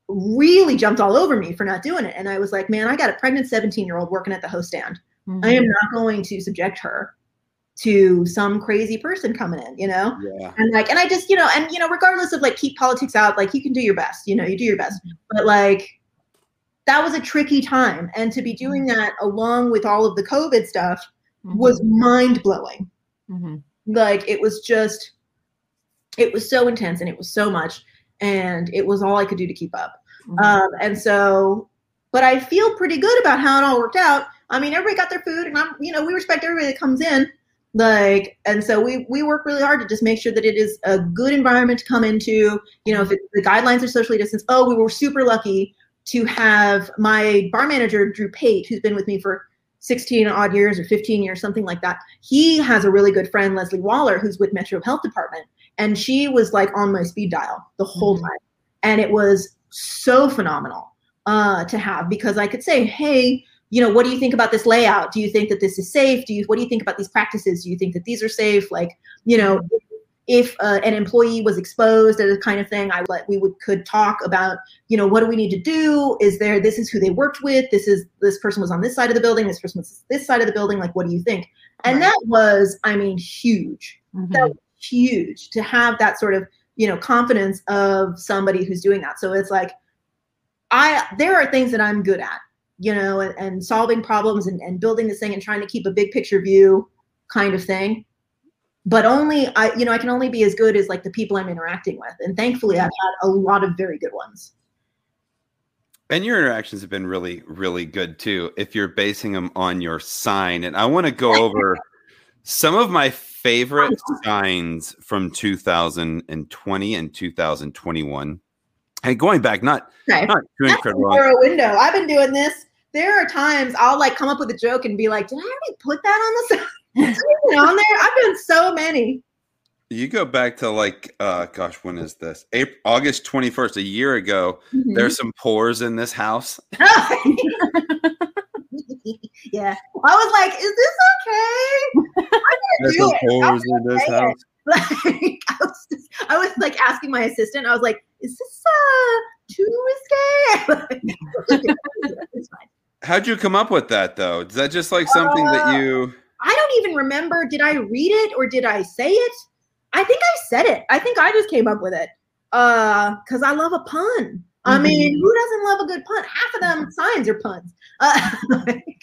really jumped all over me for not doing it. And I was like, man, I got a pregnant seventeen year old working at the host stand. Mhm. I am not going to subject her to some crazy person coming in, you know? Yeah. and like and i just you know and you know regardless of like keep politics out like you can do your best you know you do your best but like that was a tricky time and to be doing that along with all of the covid stuff Mhm. was mind blowing Mhm. like it was just it was so intense and it was so much and it was all i could do to keep up Mhm. um, and so but i feel pretty good about how it all worked out. I mean everybody got their food and i'm you know we respect everybody that comes in. Like and so we we work really hard to just make sure that it is a good environment to come into. You know if it, the guidelines are socially distanced. Oh we were super lucky to have my bar manager drew pate who's been with me for 16 odd years or 15 years something like that. He has a really good friend leslie waller who's with metro health department. And she was like on my speed dial the whole Mhm. time. And it was so phenomenal uh, to have because i could say hey you know what do you think about this layout? Do you think that this is safe? Do you what do you think about these practices? Do you think that these are safe? Like you know if uh, an employee was exposed or the kind of thing i let we would could talk about you know what do we need to do? Is there this is who they worked with. This is this person was on this side of the building. This person was this side of the building. Like what do you think? And Right. that was i mean huge. Mhm. that was huge to have that sort of you know confidence of somebody who's doing that. So it's like i there are things that i'm good at you know and, and solving problems and, and building this thing and trying to keep a big picture view kind of thing. But only i you know i can only be as good as like the people i'm interacting with. And thankfully i've had a lot of very good ones. And your interactions have been really, really good too. If you're basing them on your sign, and I want to go over some of my favorite signs from 2020 and 2021. And going back, not okay not too That's a incredible. narrow window i've been doing this there are times i'll like come up with a joke and be like did i already put that on the side Is it on there i've done so many You go back to like, uh, gosh, when is this? April, August 21st, a year ago. Mm-hmm. There's some pores in this house. yeah. I was like, is this okay? There's some in this house. Like I was just, I was like asking my assistant, I was like, is this uh too risque? it's fine. How'd you come up with that though? Is that just like something Uh, that you? I don't even remember. Did I read it or did I say it? I think I said it. I think I just came up with it. Uh, because I love a pun. I Mhm. mean, who doesn't love a good pun? Half of them signs are puns. Uh, like,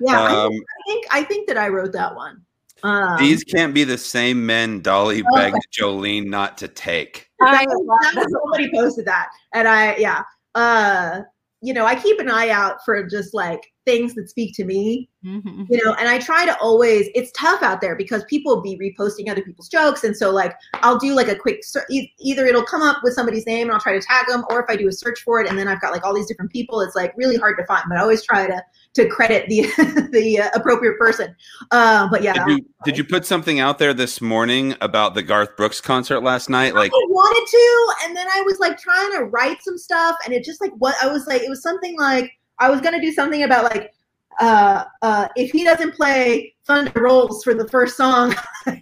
yeah, I, Um, I think I think that I wrote that one. Um, these can't be the same men Dolly Oh. begged Jolene not to take. I that, that was somebody posted that, and I yeah, uh, you know, I keep an eye out for just like things that speak to me Mhm. you know and i try to always it's tough out there because people be reposting other people's jokes and so like i'll do like a quick ser- e- either it'll come up with somebody's name and i'll try to tag them or if i do a search for it and then i've got like all these different people it's like really hard to find but i always try to to credit the the uh, appropriate person uh, but yeah Did you, did you put something out there this morning about the Garth Brooks concert last night? Like, I wanted to, and then I was like trying to write some stuff, and it just like what I was like, it was something like I was gonna do something about like uh, uh, if he doesn't play Thunder Rolls for the first song,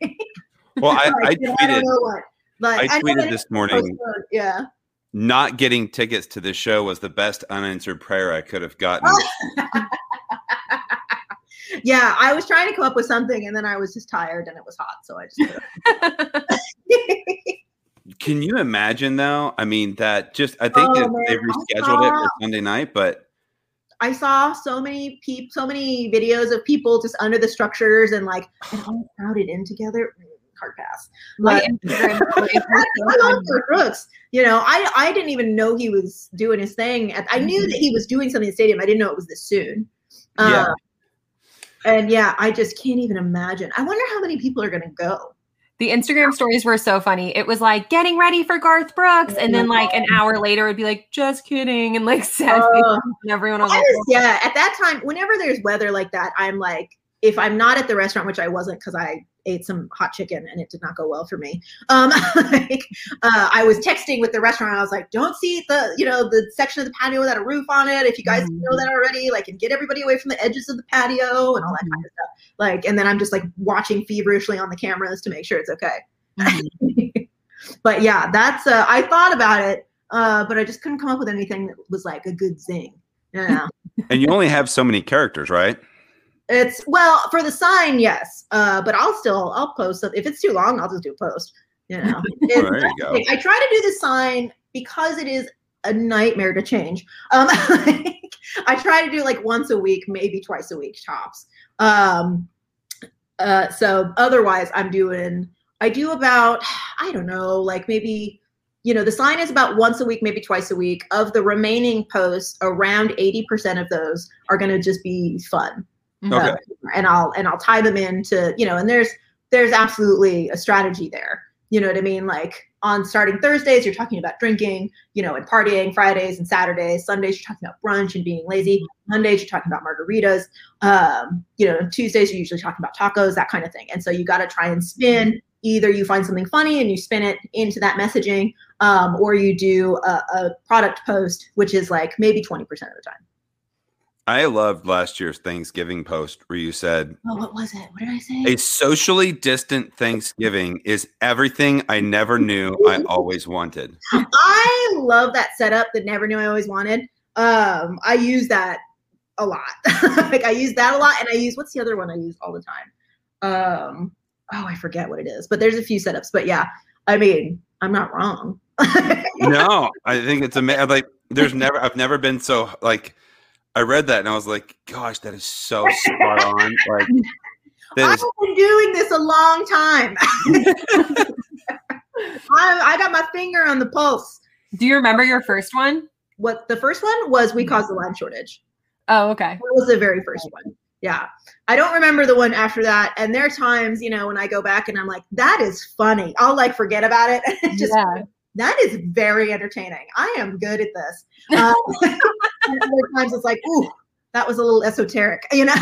Well, I, I like, I tweeted. what. Like, I tweeted this morning. Yeah. Not getting tickets to the show was the best unanswered prayer I could have gotten. yeah, I was trying to come up with something, and then I was just tired, and it was hot, so I just. Can you imagine though? I mean, that just I think Oh, they rescheduled it for Sunday night, but I saw so many people, so many videos of people just under the structures and like and all crowded in together. Mm, Hard pass. My Instagram stories were so I. Brooks. You know, I I didn't even know he was doing his thing. At, I knew that he was doing something in the stadium. I didn't know it was this soon. Yeah. Um, and yeah, I just can't even imagine. I wonder how many people are going to go. The Instagram stories were so funny. It was like getting ready for Garth Brooks, and then like an hour later, it'd be like just kidding, and like sad Uh, and everyone was like, yeah, at that time, whenever there's weather like that, I'm like, if I'm not at the restaurant, which I wasn't because I ate some hot chicken and it did not go well for me. Um, like, uh, I was texting with the restaurant. I was like, don't see the, you know, the section of the patio without a roof on it. If you guys Mhm. know that already, like, and get everybody away from the edges of the patio and all that kind of stuff. Like, and then I'm just like watching feverishly on the cameras to make sure it's okay. Mhm. but yeah, that's, uh, I thought about it, uh, but I just couldn't come up with anything that was like a good zing. Know? and you only have so many characters, right? It's well for the sign, yes. Uh, but I'll still I'll post it. If it's too long, I'll just do a post. You know, there you go. I try to do the sign because it is a nightmare to change. Um, I try to do like once a week, maybe twice a week tops. Um, uh, so otherwise, I'm doing I do about I don't know, like maybe you know the sign is about once a week, maybe twice a week. Of the remaining posts, around eighty percent of those are going to just be fun Okay. and I'll and I'll tie them into you know and there's there's absolutely a strategy there. You know what I mean? Like on starting Thursdays you're talking about drinking you know and partying Fridays and Saturdays. Sundays you're talking about brunch and being lazy. Mondays you're talking about margaritas. Um, you know Tuesdays you're usually talking about tacos that kind of thing. And so you got to try and spin. Either you find something funny and you spin it into that messaging um, or you do a, a product post which is like maybe 20% of the time I loved last year's Thanksgiving post where you said oh what was it what did I say a socially distant Thanksgiving is everything I never knew I always wanted. I love that setup that never knew I always wanted. Um, I use that a lot. like I use that a lot, and I use what's the other one I use all the time? Um, oh, I forget what it is, but there's a few setups. But yeah, I mean, I'm not wrong. no, I think it's amazing. Like, there's never, I've never been so like. I read that and I was like, "Gosh, that is so spot on!" Like, that I've is been doing this a long time. I, I got my finger on the pulse. Do you remember your first one? What the first one was? We caused the land shortage. Oh, okay. That was the very first one. Yeah. I don't remember the one after that. And there are times, you know, when I go back and I'm like, that is funny. I'll like forget about it. Just yeah. that is very entertaining. I am good at this. Um, and other times it's like, ooh, that was a little esoteric, you know.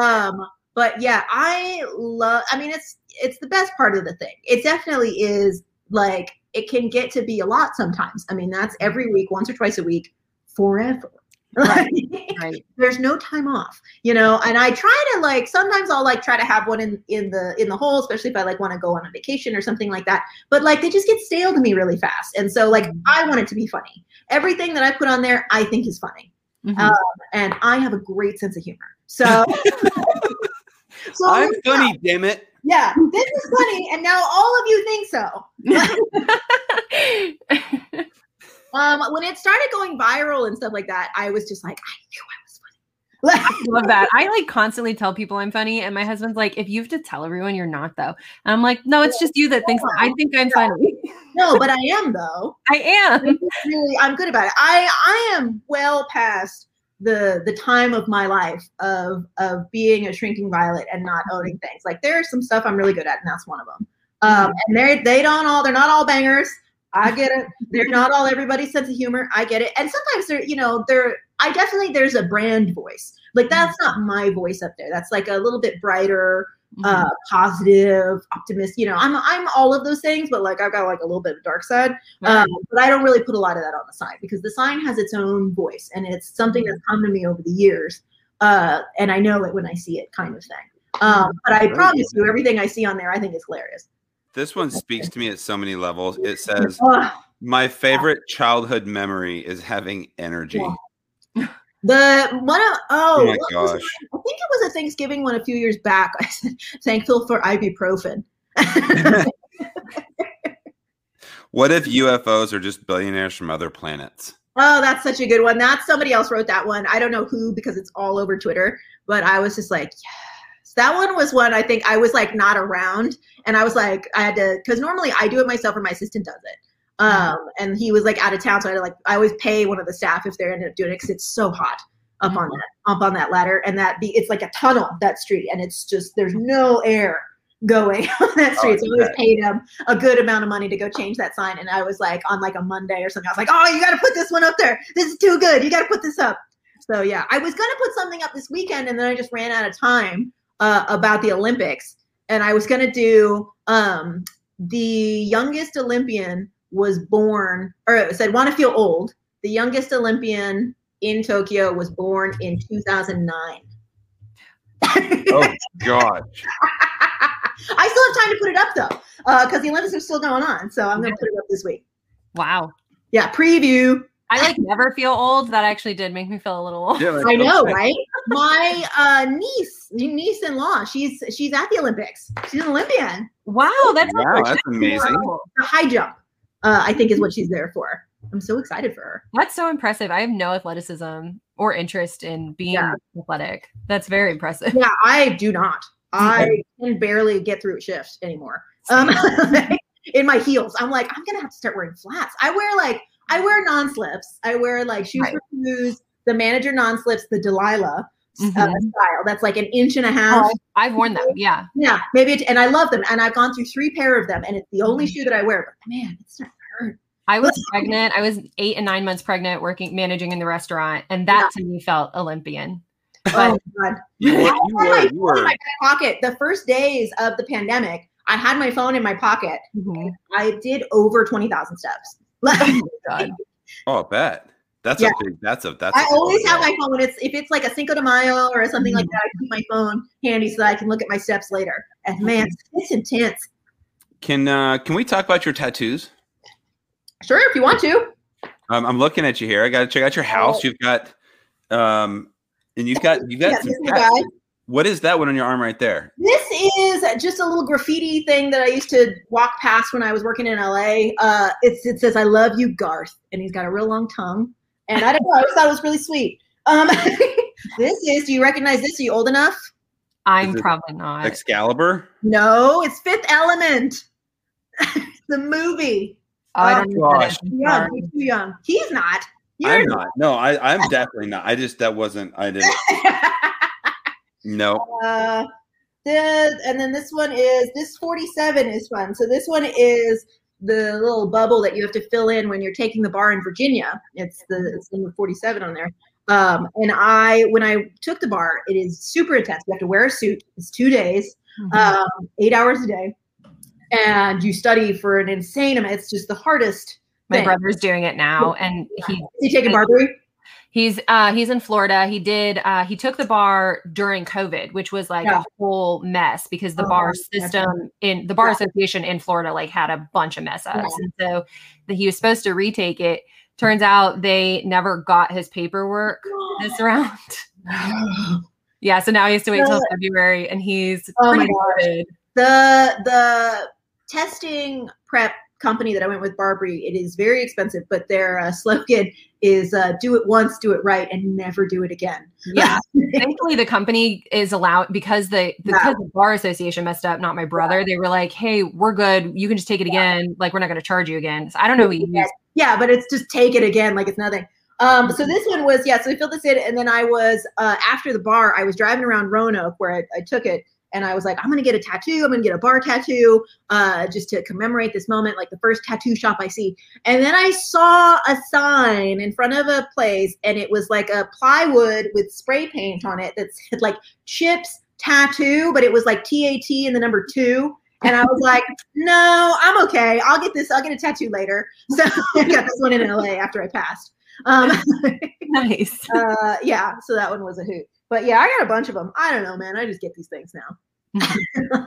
um, but yeah, I love. I mean, it's it's the best part of the thing. It definitely is like it can get to be a lot sometimes. I mean, that's every week, once or twice a week, forever. Right. Right. there's no time off you know and i try to like sometimes i'll like try to have one in in the in the hole especially if i like want to go on a vacation or something like that but like they just get stale to me really fast and so like i want it to be funny everything that i put on there i think is funny Mhm. Um, and i have a great sense of humor so so I'm funny, damn it. yeah this is funny and now all of you think so um when it started going viral and stuff like that i was just like i knew i was funny. I love that. I like constantly tell people I'm funny, and my husband's like, if you have to tell everyone you're not, though. And I'm like, no, it's just you that thinks I think I'm funny. no but i am though. I am. really i'm good about it. I i am well past the the time of my life of of being a shrinking violet and not owning things. Like there's some stuff i'm really good at and that's one of them um and they they don't all they're not all bangers i get it they're not all everybody's sense of humor i get it and sometimes they're you know they're i definitely there's a brand voice like that's not my voice up there that's like a little bit brighter uh, Mhm. positive, optimistic. You know, I'm I'm all of those things, but like I've got like a little bit of dark side. Um, but I don't really put a lot of that on the sign because the sign has its own voice and it's something that's come to me over the years. Uh, and I know it when I see it, kind of thing. Um, but I promise you, everything I see on there, I think is hilarious. This one speaks to me at so many levels. It says, My favorite childhood memory is having energy. Yeah. the one of oh, Oh my gosh. I think it was a Thanksgiving one a few years back. I said thankful for ibuprofen. What if UFOs are just billionaires from other planets? Oh, that's such a good one. That somebody else wrote that one. I don't know who because it's all over Twitter, but I was just like, yes. That one was one I think I was like not around, and I was like, I had to because normally I do it myself or my assistant does it. Um, and he was like out of town, so I had to like I always pay one of the staff if they ended up doing it because it's so hot up on that up on that ladder, and that be it's like a tunnel that street, and it's just there's no air going on that street. so I always paid him a good amount of money to go change that sign. And I was like on like a Monday or something. I was like, oh, you got to put this one up there. This is too good. You got to put this up. So yeah, I was gonna put something up this weekend, and then I just ran out of time uh, about the Olympics. And I was gonna do um, the youngest Olympian was born, or it said want to feel old. The youngest Olympian in Tokyo was born in 2009. Oh gosh. I still have time to put it up though, because the Olympics are still going on. So I'm going to put it up this week. Wow. Yeah, preview. I like never feel old. That actually did make me feel a little old. Yeah, like, I know, okay. right? My uh, niece, niece-in-law, she's she's at the Olympics. She's an Olympian. Wow, that's Wow, that's amazing. The high jump, uh, I think, is what she's there for. I'm so excited for her. That's so impressive. I have no athleticism or interest in being Yeah. athletic. That's very impressive. Yeah, I do not. I can barely get through shifts anymore. Um, in my heels, I'm like, I'm gonna have to start wearing flats. I wear like I wear non-slips. I wear like shoes Right. for shoes, the manager non-slips, the Delilah uh, Mhm. style. That's like an inch and a half. Oh, I've worn them. Yeah. Yeah, maybe, it, and I love them, and I've gone through three pair of them, and it's the Mm-hmm. only shoe that I wear. But man, it's not hurt. I was pregnant. I was eight and nine months pregnant, working managing in the restaurant, and that to me felt Olympian. Oh my god! You, I were- you my were, you phone in my pocket. The first days of the pandemic, I had my phone in my pocket. Mhm. I did over twenty thousand steps. Oh God. oh, I bet. That's Yeah. a big, that's a, that's I a always have my phone when it's if it's like a Cinco de Mayo or something like Mhm. that. I keep my phone handy so that I can look at my steps later. And man, it's intense. Can, uh, can we talk about your tattoos? Sure, if you want to. Um, I'm looking at you here. I got to check out your house. You've got, um, and you've got, you've got Yeah, some this is the tats. guy. What is that one on your arm right there? This is just a little graffiti thing that I used to walk past when I was working in LA. Uh, it's, it says, I love you, Garth. And he's got a real long tongue. And I don't know, I just thought it was really sweet. Um, this is, do you recognize this? Are you old enough? I'm probably not. Excalibur? No, it's Fifth Element. the movie. Oh, I don't know. gosh. is. I'm Young, he's too young. He's not. You're I'm not. No, I, I'm definitely not. I just, that wasn't, I didn't, no. uh, the, and then this one is this 47 is fun. So this one is the little bubble that you have to fill in when you're taking the bar in Virginia. It's the it's number 47 on there. Um, and I when I took the bar, it is super intense. You have to wear a suit. It's two days, Mhm. um, eight hours a day, and you study for an insane amount. It's just the hardest. My thing. brother's doing it now, and he Is he taking BarBri? He's uh he's in Florida. He did uh he took the bar during COVID, which was like Yeah. a whole mess because the Oh, bar system in the bar Yeah. association in Florida like had a bunch of mess ups. Yeah. And so the, he was supposed to retake it. Turns out they never got his paperwork this round. yeah, so now he has to wait till February and he's Oh my pretty the the testing prep company that I went with, BarBri, it is very expensive, but their uh, slogan is uh, "Do it once, do it right, and never do it again." Yeah. Thankfully the company is allowed because the because the bar association messed up, not my brother. They were like, Hey, we're good. You can just take it again. Like we're not gonna charge you again. So I don't know what you use. yeah, but it's just take it again like it's nothing. Um, so this one was yeah. So we filled this in, and then I was uh, after the bar. I was driving around Roanoke where I, I took it, and I was like, I'm gonna get a tattoo. I'm gonna get a bar tattoo, uh, just to commemorate this moment, like the first tattoo shop I see. And then I saw a sign in front of a place, and it was like a plywood with spray paint on it that said like chips, tattoo, but it was like T A T and the number two. And I was like, no, I'm okay. I'll get this. I'll get a tattoo later. So I got this one in LA after I passed. Um, nice. uh, yeah, so that one was a hoot. But yeah, I got a bunch of them. I don't know, man. I just get these things now.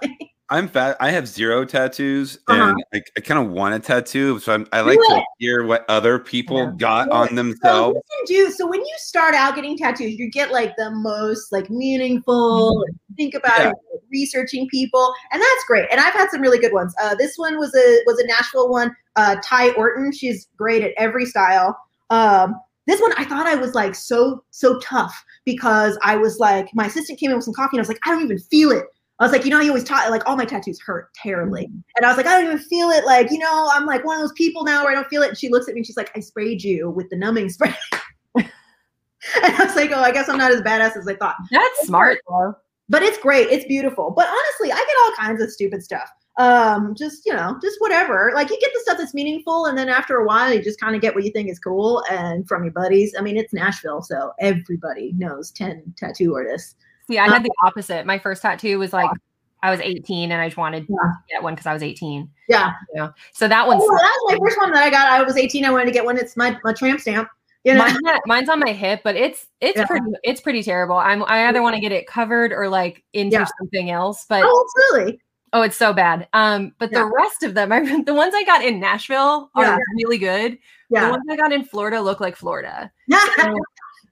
I'm fat. I have zero tattoos, Uh-huh. and I, I kind of want a tattoo. So I'm, I like to hear what other people Yeah. got on So themselves. you can do so when you start out getting tattoos, you get like the most like meaningful. and Think about Yeah. it, like, researching people, and that's great. And I've had some really good ones. Uh, this one was a was a Nashville one. Uh, Ty Orton, she's great at every style. Um, this one I thought I was like so so tough because I was like my assistant came in with some coffee and I was like I don't even feel it. I was like, you know, you always taught like all my tattoos hurt terribly. Mm-hmm. And I was like, I don't even feel it. Like, you know, I'm like one of those people now where I don't feel it. And she looks at me and she's like, I sprayed you with the numbing spray. and I was like, oh, I guess I'm not as badass as I thought. That's smart though. But it's great. It's beautiful. But honestly, I get all kinds of stupid stuff. Um, just you know, just whatever. Like you get the stuff that's meaningful, and then after a while, you just kind of get what you think is cool and from your buddies. I mean, it's Nashville, so everybody knows ten tattoo artists. See, I had the opposite. My first tattoo was like I was 18 and I just wanted Yeah. to get one because I was 18. Yeah. You know? So that one's Oh, that was my first one that I got. I was 18. I wanted to get one. It's my, my tramp stamp. You know, Mine's, on my hip, but it's it's Yeah. pretty it's pretty terrible. I'm I either want to get it covered or like into Yeah. something else, but oh, really. Oh, it's so bad. Um, but Yeah. the rest of them, I the ones I got in Nashville are Yeah. really good. The ones I got in Florida look like Florida. So,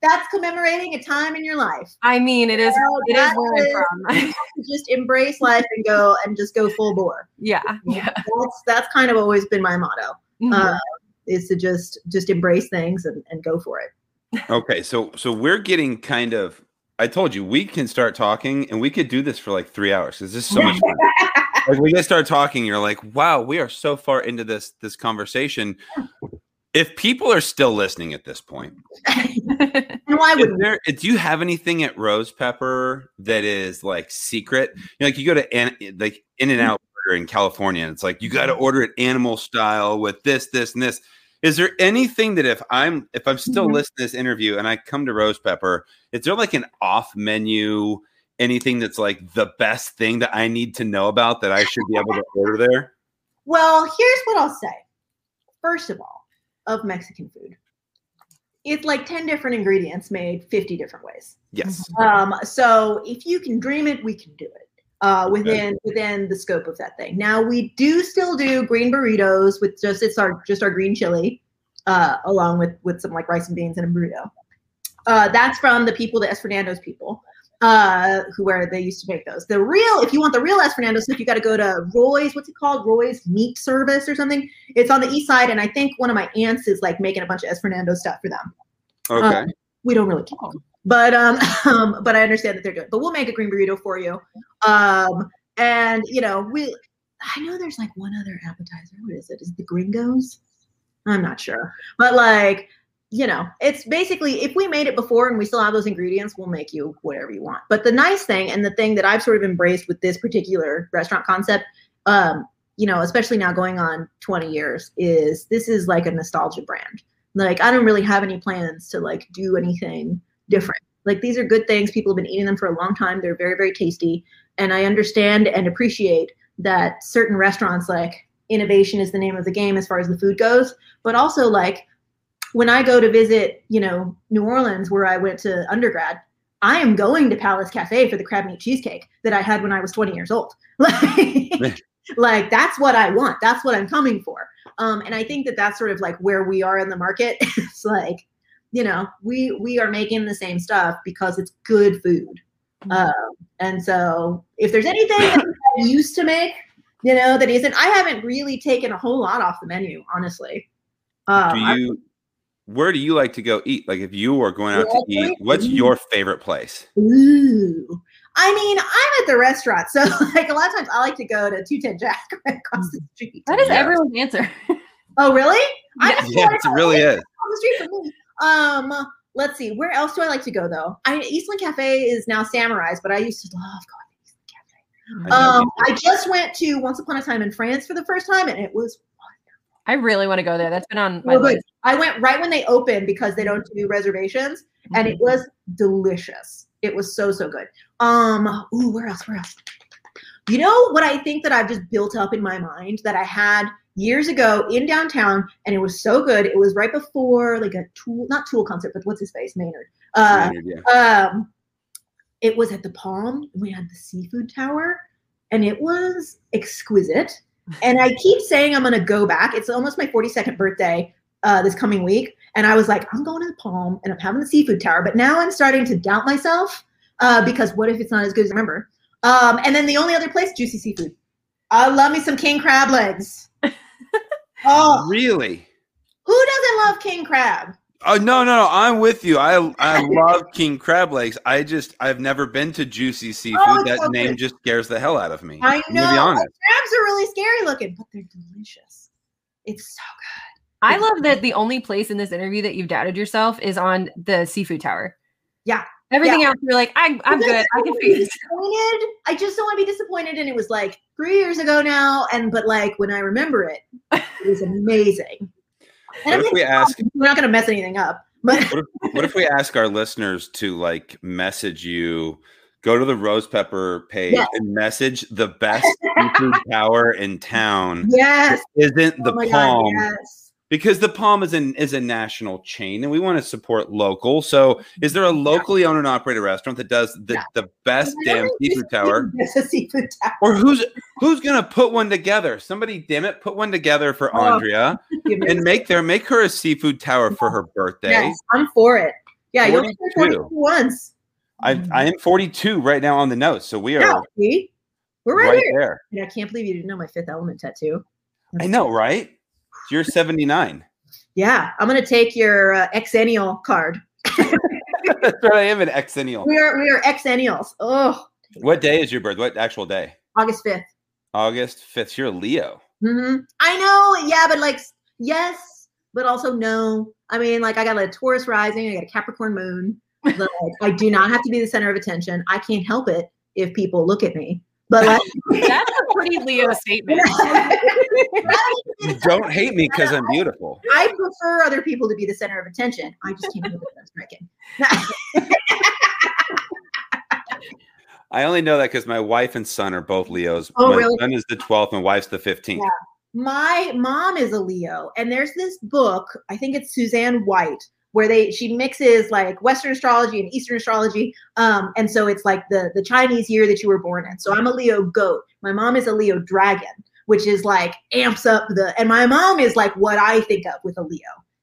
That's commemorating a time in your life. I mean, it is Well, it is that where is- I'm from. Just embrace life and go and just go full bore. yeah, yeah. That's that's kind of always been my motto. Mhm. Uh, is to just just embrace things and, and go for it. Okay, so so we're getting kind of. I told you we can start talking, and we could do this for like three hours. Because this is so much fun. like we get start talking, you're like, wow, we are so far into this this conversation. If people are still listening at this point, And why would there, do you have anything at Rosepepper that is like secret? You know, like you go to an, like In and Out Burger in California, and it's like you got to order it animal style with this, this, and this. Is there anything that if I'm if I'm still Mhm. listening to this interview and I come to Rosepepper, is there like an off menu? Anything that's like the best thing that I need to know about that I should be able to order there? Well, here's what I'll say. First of all, of Mexican food, it's like 10 different ingredients made 50 different ways. Yes. Um, so if you can dream it, we can do it uh, within within the scope of that thing. Now we do still do green burritos with just it's our just our green chili, uh, along with with some like rice and beans and a burrito. Uh, that's from the people, the Fernando's people, uh, who where they used to make those. The real, if you want the real Fernando stuff, you got to go to Roy's. What's it called? Roy's Meat Service or something. It's on the east side, and I think one of my aunts is like making a bunch of Fernando stuff for them Okay. we don't really talk. But um, um, but I understand that they're doing. But we'll make a green burrito for you. Um, and you know, we I know there's like one other appetizer. What is it? Is it the gringos? I'm not sure. But like, you know, it's basically if we made it before and we still have those ingredients, we'll make you whatever you want. But the nice thing and the thing that I've sort of embraced with this particular restaurant concept, um, you know, especially now going on 20 years, is this is like a nostalgia brand. Like I don't really have any plans to like do anything different. Like these are good things. People have been eating them for a long time. They're very, very tasty. And I understand and appreciate that certain restaurants like innovation is the name of the game as far as the food goes. But also like when I go to visit, you know, New Orleans where I went to undergrad, I am going to Palace Cafe for the crab meat cheesecake that I had when I was 20 years old. Like, like that's what I want. That's what I'm coming for. Um, and I think that that's sort of like where we are in the market. it's like, you know, we we are making the same stuff because it's good food. Um, and so if there's anything that I used to make, you know, that isn't, I haven't really taken a whole lot off the menu, honestly. Um, Do I- you where do you like to go eat? Like if you are going out to eat, what's mm. your favorite place? Ooh. I mean, I'm at the restaurant, so like a lot of times I like to go to 210 Jack right across the street. That is Yeah. everyone's answer. Oh, really? I Yeah. just Yes, wanna it really is. on the street for me. Um, let's see. Where else do I like to go though? I Eastland Cafe is now Samurai's, but I used to love going to Eastland Cafe. I Um, I just went to Once Upon a Time in France for the first time, and it was. Wonderful. I really want to go there. That's been on my list. I went right when they opened because they don't do reservations, and it was delicious. It was so so good. Um, ooh, where else? Where else? You know what I think that I've just built up in my mind that I had years ago in downtown, and it was so good. It was right before like a tool, not tool concert, but what's his face, Maynard. Uh, Maynard, yeah. um, it was at the Palm. We had the seafood tower, and it was exquisite. And I keep saying I'm gonna go back. It's almost my 42nd birthday uh, this coming week, and I was like, I'm going to the Palm, and I'm having the seafood tower. But now I'm starting to doubt myself uh, because what if it's not as good as I remember? Um, and then the only other place, Juicy Seafood. I love me some king crab legs. Oh, Really? who doesn't love king crab? Oh no, no, no! I'm with you. I I love king crab legs. I just I've never been to Juicy Seafood. Oh, that so name good. just scares the hell out of me. I I'm know gonna be honest. crabs are really scary looking, but they're delicious. It's so good. I love that the only place in this interview that you've doubted yourself is on the seafood tower. Yeah. Everything else, you're like, I'm, I'm good. I can don't figure be this. disappointed. I just don't want to be disappointed. And it was like three years ago now. And but like when I remember it, it was amazing. And What I'm if like, we ask? we're not gonna mess anything up. But What if, what if we ask our listeners to like message you? Go to the Rosepepper page Yes. and message the best seafood tower in town. yes, Isn't the oh my Palm? God, yes. Because the Palm is an is a national chain, and we want to support local. So, is there a locally owned and operated restaurant that does the, Yeah. the best damn seafood tower? Seafood tower. Or who's who's gonna put one together? Somebody, damn it, put one together for Oh. Andrea and make there make her a seafood tower for her birthday. Yes, I'm for it. Yeah, you'll turn 42. 42 once. I I am 42 right now on the nose, so we are Yeah, see? We're right, right here. there. And I can't believe you didn't know my fifth element tattoo. I know, right? You're 79. Yeah, I'm gonna take your uh, xennial card. That's right. I am an xennial. We are we are xennials. Oh, What day is your birth? What actual day? August 5th. August 5th. You're a Leo. hmm I know, yeah, but like yes, but also no. I mean, like I got a Taurus rising, I got a Capricorn moon. Like, I do not have to be the center of attention. I can't help it if people look at me. But like, That's a pretty Leo statement. Don't hate me because I'm beautiful. I prefer other people to be the center of attention. I just can't. That's striking. I only know that because my wife and son are both Leos. Oh, my really? son is the 12th, my wife's the 15th. Yeah. my mom is a Leo, and there's this book, I think it's Suzanne White, where they she mixes like Western astrology and Eastern astrology. Um, and so it's like the the Chinese year that you were born in. So I'm a Leo goat. My mom is a Leo dragon, which is like amps up the and my mom is like what I think of with a Leo.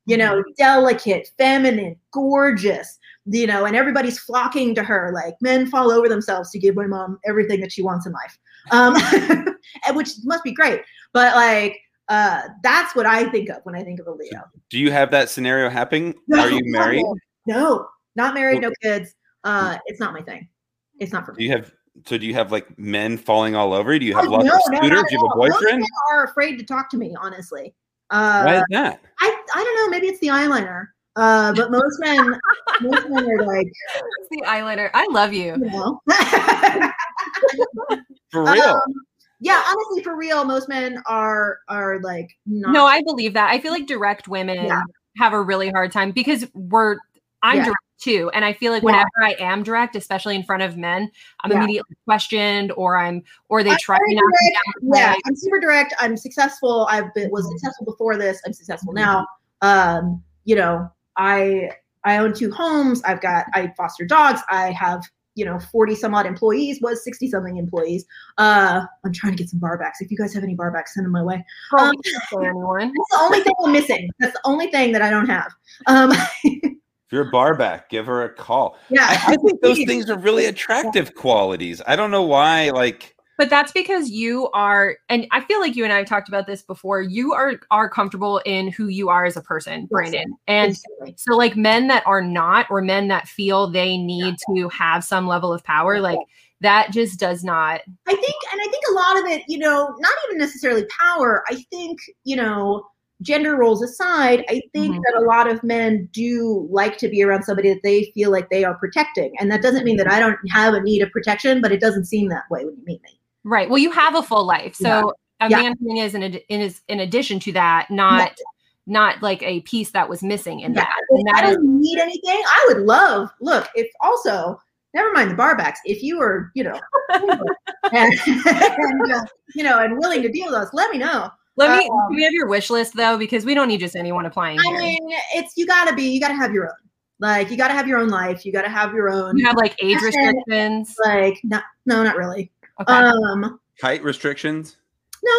You know, delicate, feminine, gorgeous, you know, and everybody's flocking to her. Like men fall over themselves to give my mom everything that she wants in life. Um, which must be great. But like uh that's what I think of when I think of a Leo. Do you have that scenario happening? Are you married? No, not married, no kids. Uh it's not my thing. It's not for me. Do you have so do you have like men falling all over you? Do you have Oh, lots no, of no, suitors? Do you have a at all. Most boyfriend? men are afraid to talk to me, honestly. Why Uh is that? I I don't know, maybe it's the eyeliner. Uh but most men most men are like, It's the eyeliner. I love you. you know. For real. Um, yeah, honestly, for real, most men are are like not No, I believe that. I feel like direct women Yeah. have a really hard time because we're I'm Yeah. direct too. And I feel like Yeah. whenever I am direct, especially in front of men, I'm Yeah. immediately questioned or I'm or they I'm try to down. yeah i'm super direct. I'm successful. I've been was successful before this. I'm successful now. Um you know i i own two homes. I've got i foster dogs. I have you know 40 some odd employees was 60 something employees. Uh i'm trying to get some barbacks. If you guys have any barbacks send them my way. Um, we can't anyone. that's the only thing i'm missing. That's the only thing that i don't have. Um If you're a bar back, give her a call. yeah I, I think those things are really attractive qualities. I don't know why, like But that's because you are, and I feel like you and I have talked about this before. You are are comfortable in who you are as a person, Brandon. And Instantly. so, like men that are not, or men that feel they need to have some level of power, like that just does not. I think, and I think a lot of it, you know, not even necessarily power. I think, you know, gender roles aside, I think Mhm. that a lot of men do like to be around somebody that they feel like they are protecting. And that doesn't mean that I don't have a need of protection, but it doesn't seem that way when you meet me. Right. Well, you have a full life, so a Yeah. man thing is in, ad- in is in addition to that, not not like a piece that was missing in Yeah. that. And I that is don't need anything, I would love, look, if also, never mind the barbacks. If you are, you know, and, and uh, you know, and willing to deal with us, let me know. Let me. Um, can we have your wish list though, because we don't need just anyone applying I here. mean, it's you got to be, you got to have your own. Like, you got to have your own life. You got to have your own. you have like age Listen, restrictions. Like, not, no, not really. Okay. Um, Height restrictions. no,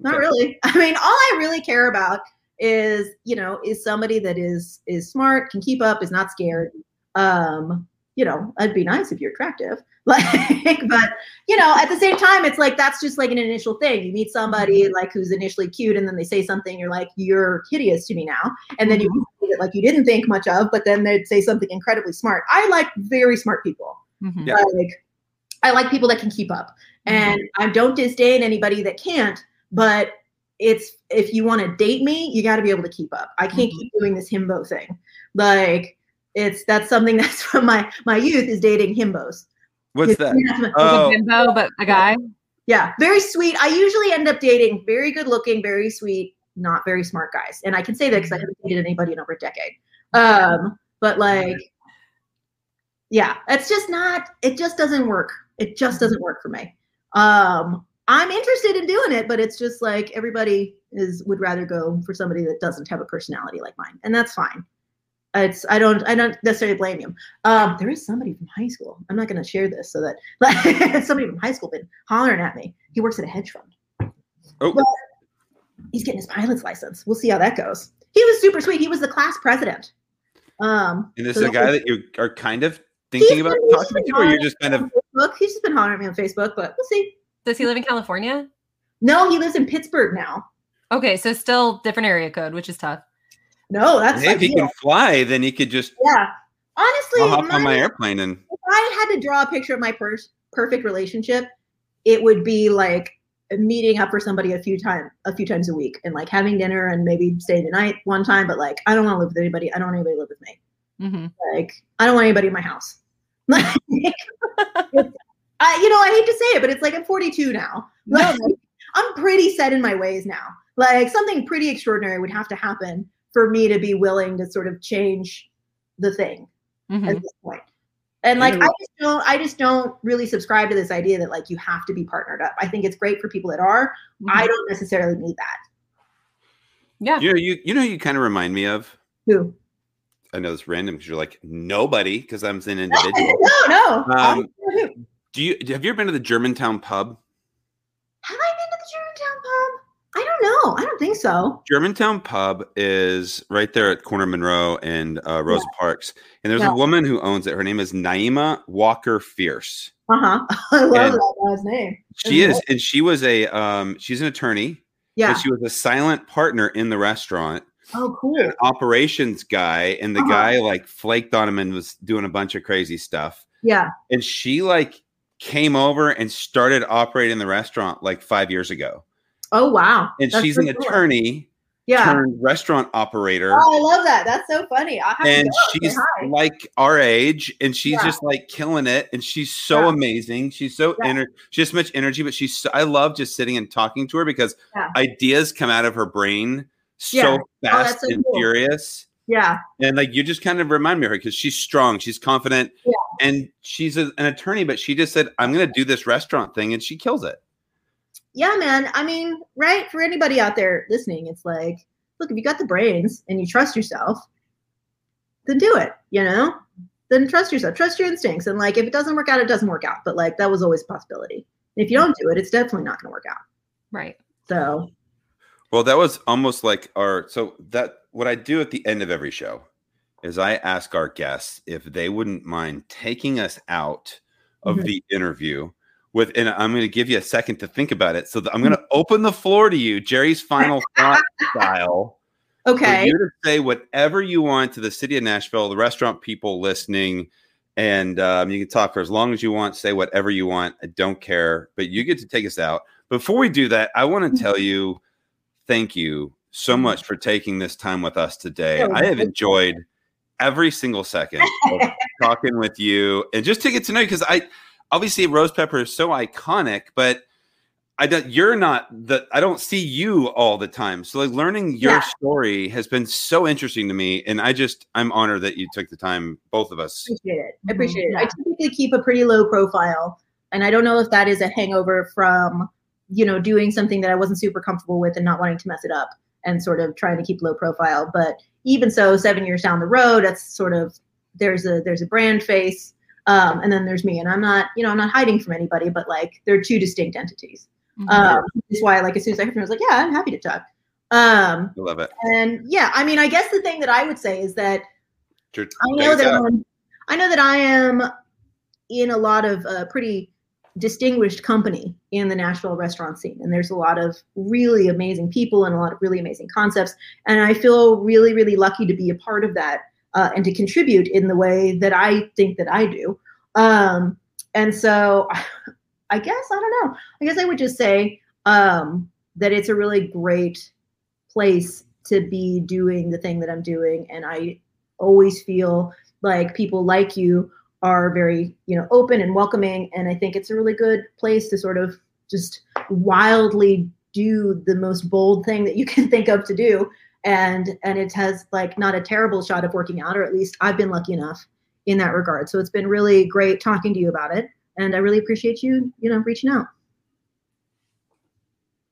not Okay. really. I mean, all I really care about is, you know, is somebody that is is smart, can keep up, is not scared. Um, you know, it'd be nice if you're attractive. Like, but you know, at the same time, it's like that's just like an initial thing. You meet somebody like who's initially cute, and then they say something, you're like, you're hideous to me now. And then you meet it like you didn't think much of, but then they'd say something incredibly smart. I like very smart people. Mhm. Yeah. Like, I like people that can keep up, and I don't disdain anybody that can't. But it's if you want to date me, you got to be able to keep up. I can't Mhm. keep doing this himbo thing. Like it's that's something that's from my my youth is dating himbos. What's that? Like Oh. a bimbo, but a guy. Yeah, very sweet. I usually end up dating very good looking, very sweet, not very smart guys, and I can say that because I haven't dated anybody in over a decade. Um, but like, yeah, it's just not. It just doesn't work. It just doesn't work for me. Um, I'm interested in doing it, but it's just like everybody is would rather go for somebody that doesn't have a personality like mine, and that's fine. It's I don't I don't necessarily blame him. Um, there is somebody from high school. I'm not going to share this so that like somebody from high school been hollering at me. He works at a hedge fund. Oh. But he's getting his pilot's license. We'll see how that goes. He was super sweet. He was the class president. Um, And this so is a guy was- that you are kind of thinking about been- talking to, or you're just kind of on Facebook. He's just been hollering at me on Facebook, but we'll see. Does he live in California? No, he lives in Pittsburgh now. Okay, so still different area code, which is tough. No, that's hey, if he can fly, then he could just yeah. Honestly, I'll hop on my my- airplane and if I had to draw a picture of my per- perfect relationship, it would be like meeting up for somebody a few times a few times a week and like having dinner and maybe staying the night one time. But like, I don't want to live with anybody. I don't want anybody to live with me. hmm Like, I don't want anybody in my house. Like, I, you know, I hate to say it, but it's like I'm 42 now. Like, I'm pretty set in my ways now. Like something pretty extraordinary would have to happen for me to be willing to sort of change the thing hmm at this point. And like You I just don't I just don't really subscribe to this idea that like you have to be partnered up. I think it's great for people that are. I don't necessarily need that. yeah. you know you you know you kind of remind me of. Who? I know it's random because you're like nobody because I'm an individual. no, no. Um, Do you have you ever been to the Germantown pub? Have I been to the Germantown pub? I don't. I don't think so. Germantown Pub is right there at Corner Monroe and uh, Rosa Parks, and there's Yeah. a woman who owns it. Her name is Naima Walker Fierce. Uh huh. I love And- that guy's name. She is, and she was a um, she's an attorney, Yeah. she was a silent partner in the restaurant, Oh, cool. an operations guy, and the Uh-huh. guy like flaked on him and was doing a bunch of crazy stuff. Yeah. And she like came over and started operating the restaurant like five years ago. Oh, wow. And That's she's an cool. attorney Yeah. turned restaurant operator. Oh, I love that. That's so funny. I have and. She's like our age and she's Yeah. just like killing it and she's so Yeah. amazing she's so Yeah. ener- she has so much energy but she's so, i love just sitting and talking to her because ideas come out of her brain so Yeah. Oh, fast that's so and cool. furious Yeah. and like you just kind of remind me of her because she's strong she's confident Yeah. and she's a, an attorney but she just said i'm going to do this restaurant thing and she kills it Yeah, man. I mean, right? For anybody out there listening, it's like, look, if you got the brains and you trust yourself, then do it, you know? Then trust yourself, trust your instincts. And like, if it doesn't work out, it doesn't work out. But like, that was always a possibility. If you don't do it, it's definitely not going to work out. Right. So, Well, that was almost like our so that what I do at the end of every show is I ask our guests if they wouldn't mind taking us out of Mhm. the interview with and I'm going to give you a second to think about it. So that I'm going to open the floor to you, Jerry's final thought style. Okay. you to say whatever you want to the city of Nashville, the restaurant people listening, and um, you can talk for as long as you want. Say whatever you want. I don't care, but you get to take us out. Before we do that, I want Mm-hmm. to tell you, thank you so much for taking this time with us today. I have enjoyed every single second of talking with you and just to get to know you because I obviously Rosepepper is so iconic, but I don't. You're not the. I don't see you all the time. So like learning your Yeah. story has been so interesting to me, and I just I'm honored that you took the time, both of us. appreciate it. I Mhm. appreciate it. I typically keep a pretty low profile, and I don't know if that is a hangover from you know doing something that I wasn't super comfortable with and not wanting to mess it up and sort of trying to keep low profile. But even so, seven years down the road, that's sort of there's a there's a brand face, um, and then there's me, and I'm not you know I'm not hiding from anybody, but like they're two distinct entities. Mhm. Um, that's why like as soon as I heard from, I was like, yeah, I'm happy to talk. Um, I love it. and yeah, I mean, I guess the thing that I would say is that Sure. I know that. I'm, I know that I am in a lot of uh, pretty distinguished company in the Nashville restaurant scene, and there's a lot of really amazing people and a lot of really amazing concepts, and I feel really, really lucky to be a part of that uh, and to contribute in the way that I think that I do. Um, and so, I guess I don't know. I guess I would just say um, that it's a really great place to be doing the thing that I'm doing, and I always feel like people like you are very you know open and welcoming and i think it's a really good place to sort of just wildly do the most bold thing that you can think of to do and and it has like not a terrible shot of working out or at least i've been lucky enough in that regard so it's been really great talking to you about it and i really appreciate you you know reaching out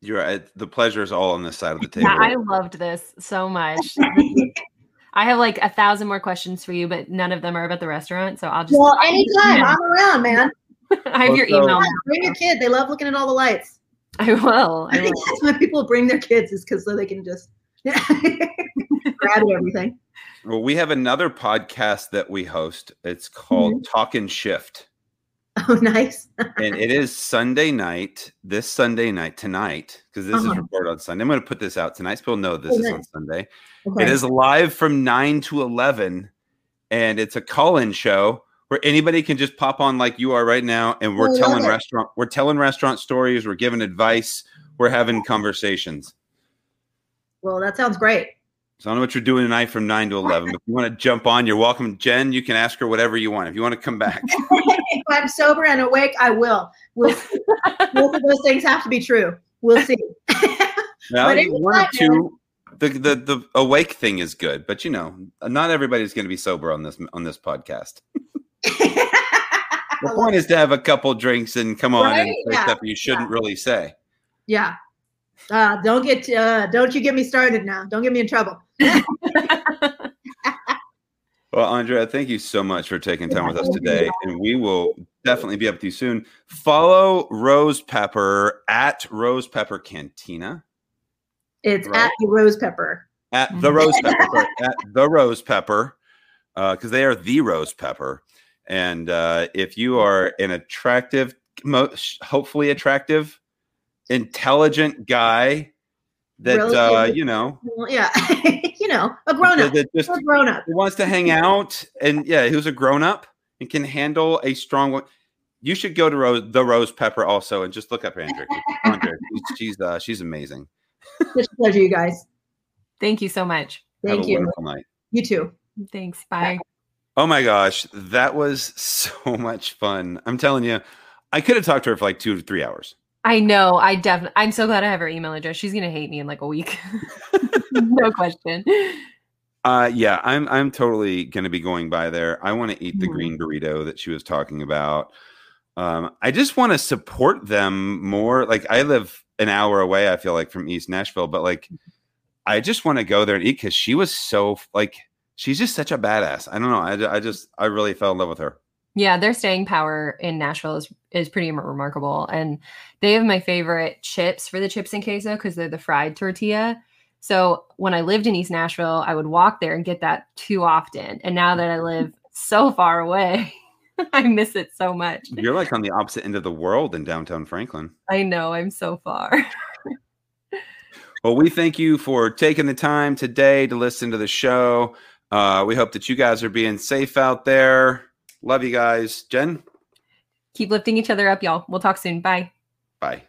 You're right. The pleasure is all on this side of the table. Yeah, I loved this so much. I have like a thousand more questions for you, but none of them are about the restaurant. So I'll just well anytime i'm around man I have your Also- email. bring your kid they love looking at all the lights I will. I I think will. that's why people bring their kids is because so they can just grab everything. Well, we have another podcast that we host. It's called Mm-hmm. Talk and Shift. Oh, nice. and it is Sunday night, this Sunday night, tonight, because this is Uh-huh. recorded on Sunday. I'm going to put this out tonight. So people know this Oh, is nice. on Sunday. Okay. It is live from 9 to 11, and it's a call in show where anybody can just pop on like you are right now. And we're love telling restaurant, we're telling restaurant stories, we're giving advice, we're having conversations. Well, that sounds great. So I don't know what you're doing tonight from 9 to 11. If you want to jump on, you're welcome. Jen, you can ask her whatever you want. If you want to come back. if I'm sober and awake, I will. We'll see. Both of those things have to be true. We'll see. Well, one or two. The, the the awake thing is good, but you know, not everybody's going to be sober on this on this podcast. The point is to have a couple drinks and come on and say Yeah. stuff you shouldn't really say. yeah. Uh, don't get uh, don't you get me started now. Don't get me in trouble. Well, Andrea, thank you so much for taking time with us today, and we will definitely be up with you soon. Follow Rosepepper at Rosepepper Cantina It's Right. at the Rosepepper. at the. Rosepepper at the Rosepepper because they are the Rosepepper. And uh, if you are an attractive, mo- hopefully attractive, intelligent guy that Really? uh, you know yeah, you know, a grown up. that just A grown up. who wants to hang out and yeah, who's a grown up and can handle a strong one. You should go to Rose, the Rosepepper also and just look up Andrea. Andrea, she's she's, uh, she's amazing. Such a pleasure, you guys. Thank you so much. Have Thank a you. wonderful night. You too. Thanks. Bye. Oh my gosh, that was so much fun. I'm telling you, I could have talked to her for like two to three hours. I know. I definitely. I'm so glad I have her email address. She's gonna hate me in like a week. no question. Uh, yeah, I'm I'm totally gonna be going by there. I want to eat the Mhm. green burrito that she was talking about. Um, I just want to support them more. Like I live an hour away, I feel like from East Nashville, but like I just want to go there and eat because she was so like she's just such a badass. I don't know. I, I just I really fell in love with her. Yeah, their staying power in Nashville is is pretty remarkable, and they have my favorite chips for the chips and queso because they're the fried tortilla. So when I lived in East Nashville, I would walk there and get that too often, and now that I live so far away, I miss it so much. You're like on the opposite end of the world in downtown Franklin. I know I'm so far. Well, we thank you for taking the time today to listen to the show. Uh, we hope that you guys are being safe out there. Love you guys. Jen, Keep lifting each other up, y'all. We'll talk soon. Bye. bye.